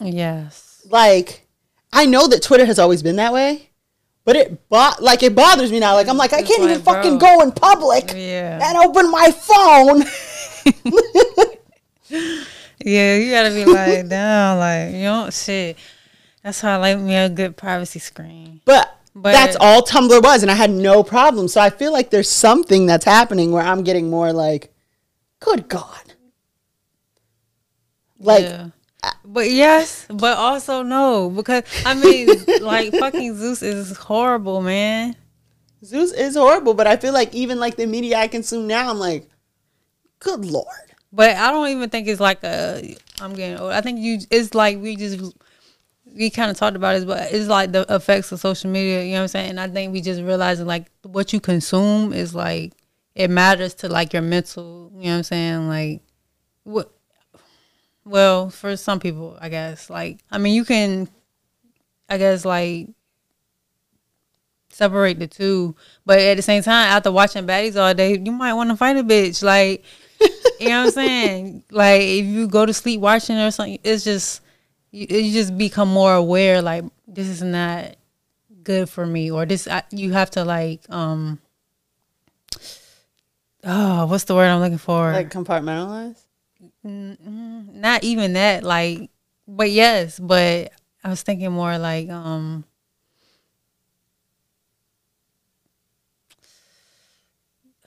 Yes. like I know that Twitter has always been that way, but it bo- like it bothers me now. Like I'm like I can't even like, fucking go in public Yeah. and open my phone. Yeah, you gotta be like down, like you know, shit. That's how I like me a good privacy screen. But, But- that's all Tumblr was, and I had no problem. So I feel like there's something that's happening where I'm getting more like, good God, like yeah. But yes, but also no, because I mean, like fucking Zeus is horrible, man. Zeus is horrible. But I feel like even like the media I consume now, I'm like, good Lord. But I don't even think it's like a. I'm getting old. I think you. It's like we just. We kind of talked about it, but it's like the effects of social media. You know what I'm saying? And I think we just realizing like what you consume is like it matters to like your mental. You know what I'm saying? Like what? Well, for some people, I guess. Like I mean, you can. I guess like separate the two. But at the same time, after watching baddies all day, you might want to fight a bitch. Like, you know what I'm saying? Like, if you go to sleep watching or something, it's just you, you just become more aware. Like, this is not good for me, or this I, you have to like um. Oh, what's the word I'm looking for? Like compartmentalize. not even that. Like, but yes, but I was thinking more like um.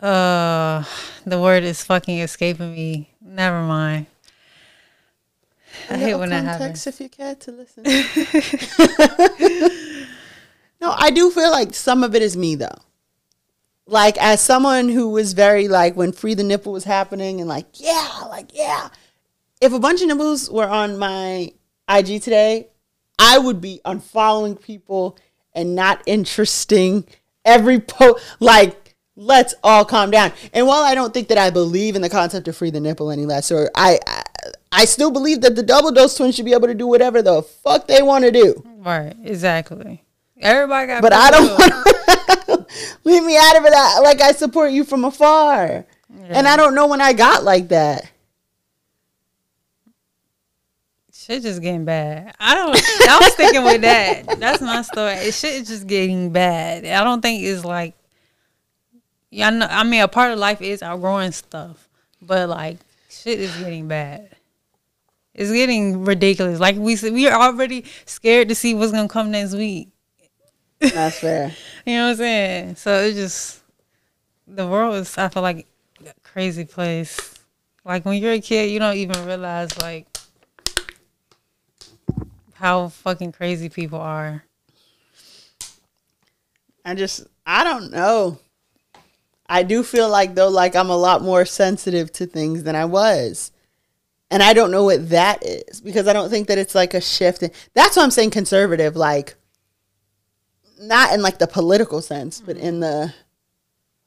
Uh, the word is fucking escaping me. Never mind. I hate when that happens. If you care to listen. no, I do feel like some of it is me though. Like as someone who was very like when free the nipple was happening and like yeah, like yeah. If a bunch of nipples were on my IG today, I would be unfollowing people and not interesting every post like let's all calm down. And while I don't think that I believe in the concept of free the nipple any less, or I, I, I still believe that the double dose twins should be able to do whatever the fuck they want to do. Right, exactly. Everybody got, But I don't want leave me out of it. I, like I support you from afar, and I don't know when I got like that. Shit just getting bad. I don't. I was sticking with that. That's my story. Shit is just getting bad. I don't think it's like. Yeah, I know. I mean, a part of life is outgrowing stuff, but like shit is getting bad. It's getting ridiculous. Like we said, we are already scared to see what's gonna come next week. That's fair. You know what I'm saying? So it's just the world is. I feel like a crazy place. Like when you're a kid, you don't even realize like how fucking crazy people are. I just I don't know. I do feel like though like I'm a lot more sensitive to things than I was. And I don't know what that is because I don't think that it's like a shift. In, that's why I'm saying conservative like not in like the political sense, but in mm-hmm. the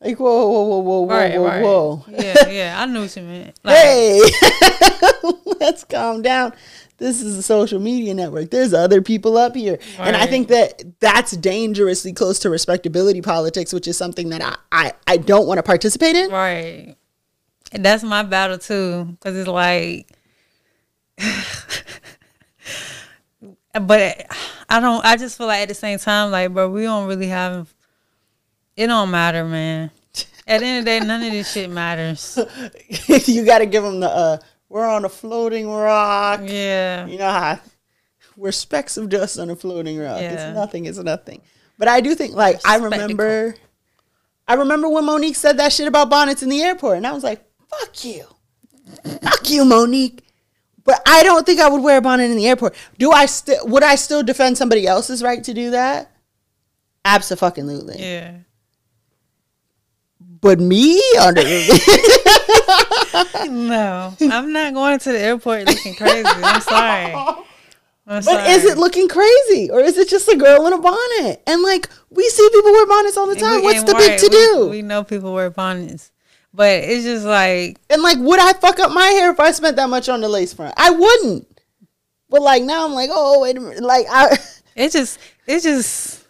like whoa whoa whoa whoa whoa Right, whoa right. whoa. Yeah, yeah. I knew what you meant. Like, Hey, let's calm down. This is a social media network. There's other people up here. And I think that that's dangerously close to respectability politics, which is something that I, I, I don't want to participate in. Right. And that's my battle too, because it's like, but I don't. I just feel like at the same time, like, bro, we don't really have. It don't matter, man. At the end of the day, none of this shit matters. you got to give them the, uh, we're on a floating rock. Yeah. You know how we're specks of dust on a floating rock. Yeah. It's nothing, it's nothing. But I do think, like, I remember, I remember when Mo'Nique said that shit about bonnets in the airport, and I was like, fuck you. fuck you, Mo'Nique. But I don't think I would wear a bonnet in the airport. Do I still, would I still defend somebody else's right to do that? Absolutely. Yeah. But me on under No, I'm not going to the airport looking crazy. I'm sorry. I'm But is it looking crazy or is it just a girl in a bonnet? And like we see people wear bonnets all the time. What's the big to do? We, know people wear bonnets, but it's just like and like, would I fuck up my hair if I spent that much on the lace front? I wouldn't. But like now, I'm like, oh wait a minute. Like I, it just it just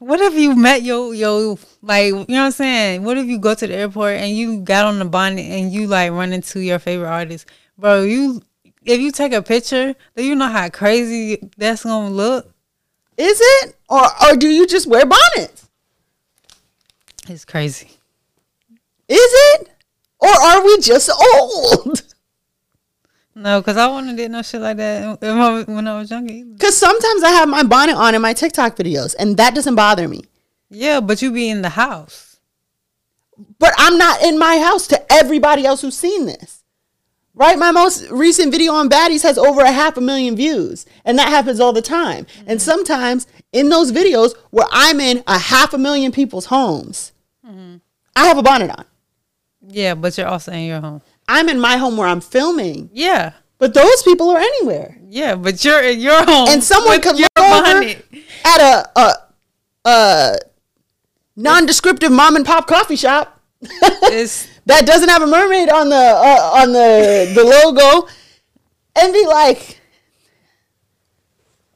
what if you met your your like you know what I'm saying? What if you go to the airport and you got on the bonnet and you like run into your favorite artist, bro? You if you take a picture, do you know how crazy that's gonna look? is it or or do you just wear bonnets? It's crazy. Is it or are we just old? No, because I wouldn't did no shit like that when I was- when I was younger. Because sometimes I have my bonnet on in my TikTok videos, and that doesn't bother me. Yeah, but you be in the house. but I'm not in my house to everybody else who's seen this. Right? My most recent video on baddies has over a half a million views. And that happens all the time. And mm-hmm. sometimes in those videos where I'm in a half a million people's homes, mm-hmm. I have a bonnet on. Yeah, but you're also in your home. I'm in my home where I'm filming, Yeah. but those people are anywhere. Yeah, but you're in your home. And someone could look over at a a, a non-descriptive mom and pop coffee shop that doesn't have a mermaid on the uh, on the the logo, and be like,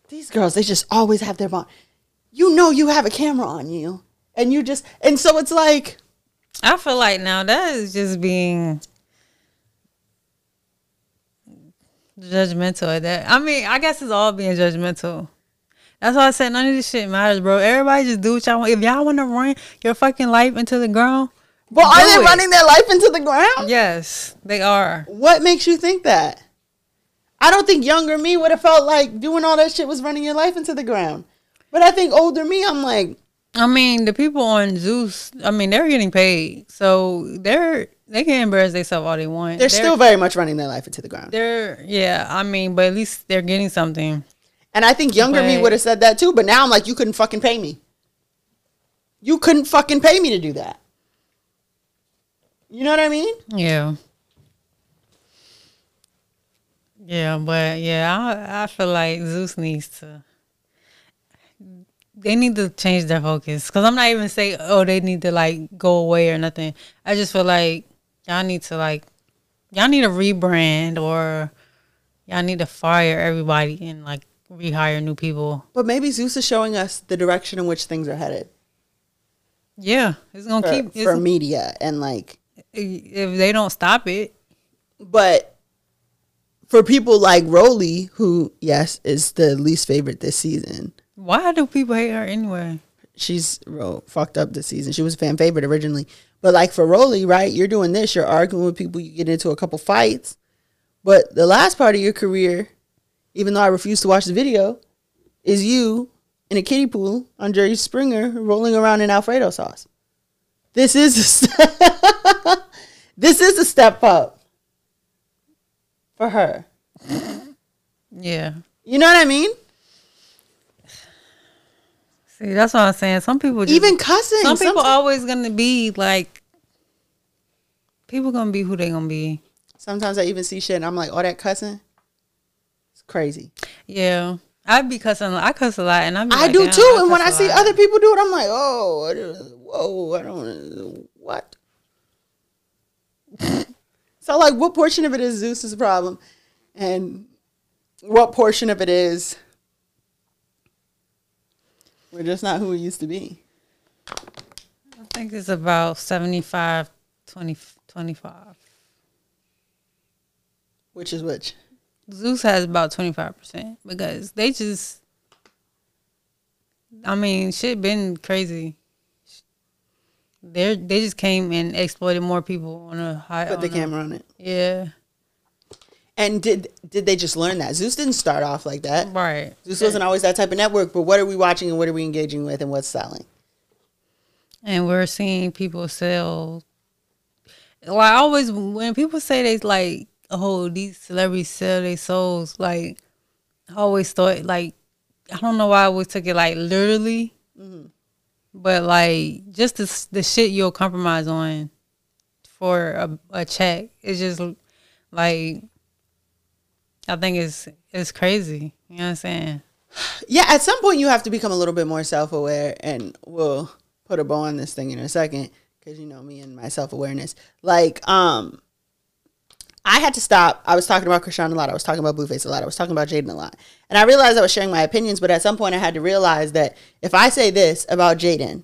these girls, they just always have their mom. You know, you have a camera on you, and you just and so it's like. I feel like now that is just being judgmental at that. I mean, I guess it's all being judgmental. That's why I said none of this shit matters, bro. Everybody just do what y'all want. If y'all want to run your fucking life into the ground, But are they it. running their life into the ground? Yes, they are. What makes you think that? I don't think younger me would have felt like doing all that shit was running your life into the ground. But I think older me, I'm like, I mean, the people on Zeus, I mean, they're getting paid, so they're they can embarrass themselves all they want. they're still very much running their life into the ground. they're yeah. I mean, but at least they're getting something. And I think younger me would have said that too. But now I'm like, you couldn't fucking pay me. You couldn't fucking pay me to do that. You know what I mean? Yeah. Yeah, but yeah, I I feel like Zeus needs to. They need to change their focus because I'm not even saying oh they need to like go away or nothing. I just feel like y'all need to like y'all need to rebrand or y'all need to fire everybody and like rehire new people. But maybe Zeus is showing us the direction in which things are headed Yeah, it's gonna for, keep for media and like if they don't stop it. but for people like Roly, who yes is the least favorite this season, Why do people hate her anyway? she's ro- fucked up this season. She was a fan favorite originally, but like for Roly, right? You're doing this. You're arguing with people. You get into a couple fights, but the last part of your career, even though I refuse to watch the video, is you in a kiddie pool on Jerry Springer rolling around in Alfredo sauce. This is a step, this is a step up for her. Yeah. You know what I mean? See, that's what I'm saying. Some people just, Even cussing. some people sometimes- always gonna be like people gonna be who they gonna be. Sometimes I even see shit and I'm like, oh, that cussing? It's crazy. Yeah. I'd be cussing I cuss a lot and I like, do "Damn, too. And when I see lot." other people do it, I'm like, oh, whoa, I don't, what? so, like, what portion of it is Zeus's problem? And what portion of it is we're just not who we used to be? I think it's about 75 20 25. Which is which? Zeus has about 25% because they just I mean, shit been crazy. They they just came and exploited more people on a high Put the a- camera on it. Yeah. And did did they just learn that? Zeus didn't start off like that. Right. Zeus wasn't always that type of network, but what are we watching and what are we engaging with and what's selling? and we're seeing people sell. Well, I always when people say they like, oh, these celebrities sell their souls, like I always thought like I don't know why I always took it like literally, mm-hmm. but like just the the shit you'll compromise on for a, a check. It's just like I think it's it's crazy. You know what I'm saying? Yeah, at some point you have to become a little bit more self aware, and we'll put a bow on this thing in a second because you know me and my self awareness. Like, um, I had to stop. I was talking about Chrisean a lot. I was talking about Blueface a lot. I was talking about Jaden a lot, and I realized I was sharing my opinions. But at some point, I had to realize that if I say this about Jaden,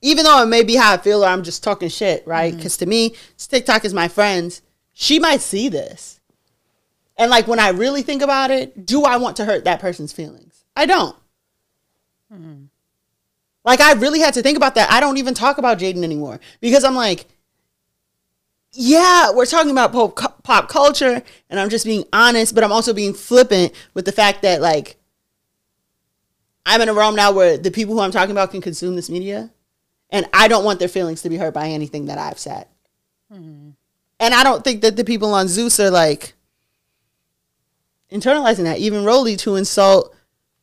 even though it may be how I feel or I'm just talking shit, right? Because to me, TikTok is my friends. She might see this. And like when I really think about it, do I want to hurt that person's feelings? I don't. Like I really had to think about that. I don't even talk about Jaden anymore because I'm like, yeah, we're talking about pop, pop culture, and I'm just being honest, but I'm also being flippant with the fact that like I'm in a realm now where the people who I'm talking about can consume this media, and I don't want their feelings to be hurt by anything that I've said. And I don't think that the people on Zeus are like internalizing that. Even Roly to insult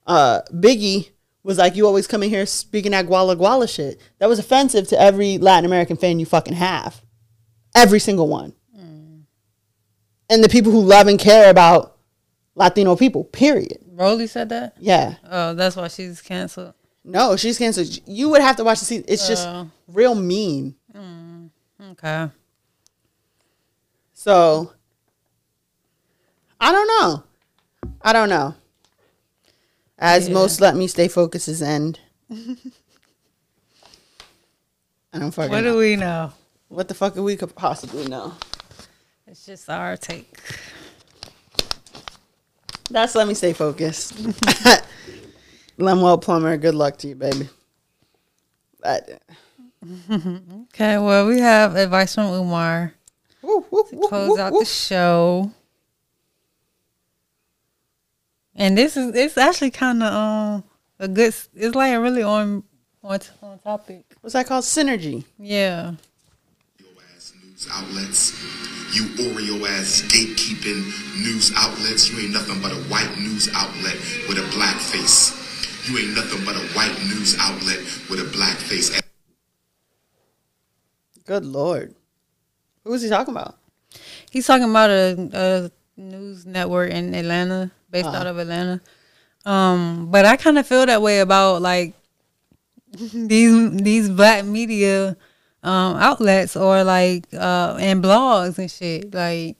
uh, Biggie was like, "You always come in here speaking that guala guala shit." That was offensive to every Latin American fan you fucking have. Every single one. Mm. And the people who love and care about Latino people, period. Rolly said that. Yeah. Oh, that's why she's canceled. No, she's canceled. You would have to watch the season. It's just Oh. real mean. Mm, okay. So I don't know. I don't know. As Yeah. most let me stay focuses end. I don't fucking What know. do we know? what the fuck do we could possibly know? It's just our take. That's let me stay focused. Lemuel Plummer, good luck to you, baby. Okay, well, we have advice from Umar woo, woo, to close woo, out woo. the show. And this is it's actually kind of um a good. It's like a really on on on topic. What's that called? Synergy. Yeah. Oreo ass news outlets. You Oreo ass gatekeeping news outlets. You ain't nothing but a white news outlet with a black face. You ain't nothing but a white news outlet with a black face. Good lord. who is he talking about? He's talking about a, a news network in Atlanta, based Uh-huh. out of Atlanta. Um, but I kind of feel that way about like these these black media um, outlets or like uh, and blogs and shit. Like,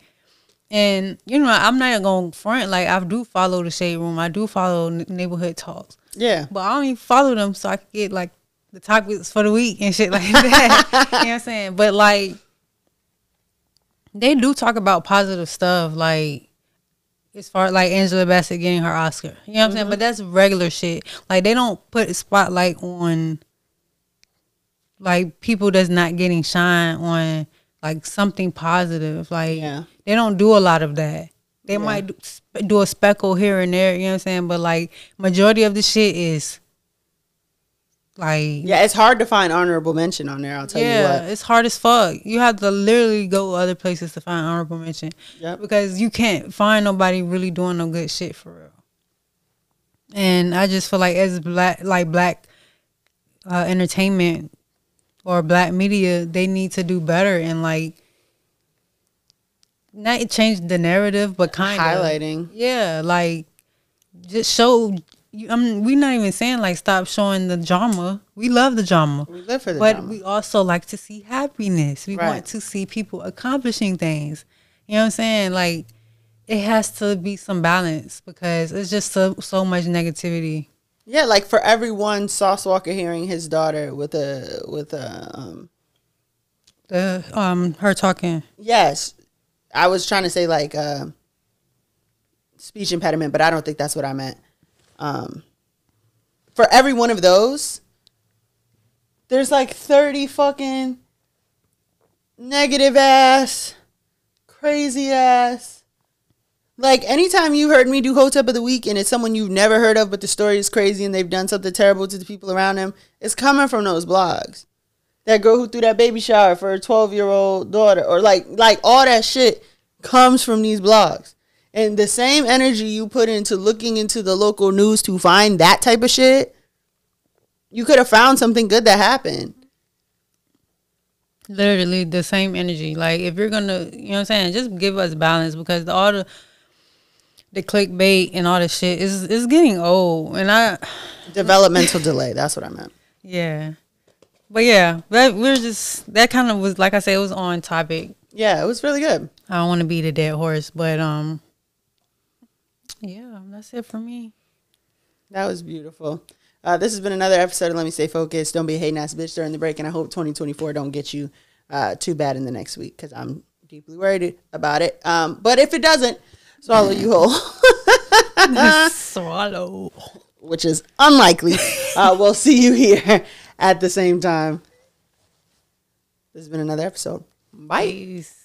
and you know, I'm not gonna front. Like, I do follow the Shade Room. I do follow N- Neighborhood Talks. Yeah. But I don't even follow them so I can get like the topics for the week and shit like that. you know what I'm saying? But like they do talk about positive stuff, like as far like Angela Bassett getting her Oscar. You know what I'm saying? Mm-hmm. But that's regular shit. Like they don't put a spotlight on like people that's not getting shine on like something positive. Like Yeah. they don't do a lot of that. They might do, do a speckle here and there, you know what I'm saying? But like majority of the shit is like Yeah, it's hard to find honorable mention on there, I'll tell yeah, you what. it's hard as fuck. You have to literally go other places to find honorable mention. Yep. Because you can't find nobody really doing no good shit for real. And I just feel like as black like black uh, entertainment or black media, they need to do better and like not change the narrative, but kind of Highlighting. Yeah, like just show. I mean, we're not even saying like stop showing the drama. We love the drama, We live for the but drama. we also like to see happiness. We Right. want to see people accomplishing things. You know what I'm saying? Like it has to be some balance because it's just so so much negativity. Yeah, like for everyone Sauce Walka hearing his daughter with a with a um The um her talking. yes. I was trying to say like uh speech impediment, but I don't think that's what I meant. Um for every one of those, there's like 30 fucking negative ass, crazy ass. Like anytime you heard me do Hotep of the Week and it's someone you've never heard of, but the story is crazy and they've done something terrible to the people around them, it's coming from those blogs. That girl who threw that baby shower for her 12 year old daughter, or like like all that shit comes from these blogs. And the same energy you put into looking into the local news to find that type of shit, you could have found something good that happened. Literally the same energy. Like if you're gonna, you know what I'm saying, just give us balance because the, all the the clickbait and all the shit is is getting old. And I, Developmental delay. That's what I meant. yeah, but yeah, that we're just that kind of was like I said, it was on topic. Yeah, it was really good. I don't want to be the dead horse, but um, yeah, that's it for me. That was beautiful. Uh, this has been another episode of Let Me Stay Focused. Don't be a hating ass bitch during the break, and I hope 2024 don't get you uh, too bad in the next week because I'm deeply worried about it. Um, but if it doesn't, swallow you whole, Swallow. which is unlikely. Uh, we'll see you here at the same time. This has been another episode. Bye. Peace.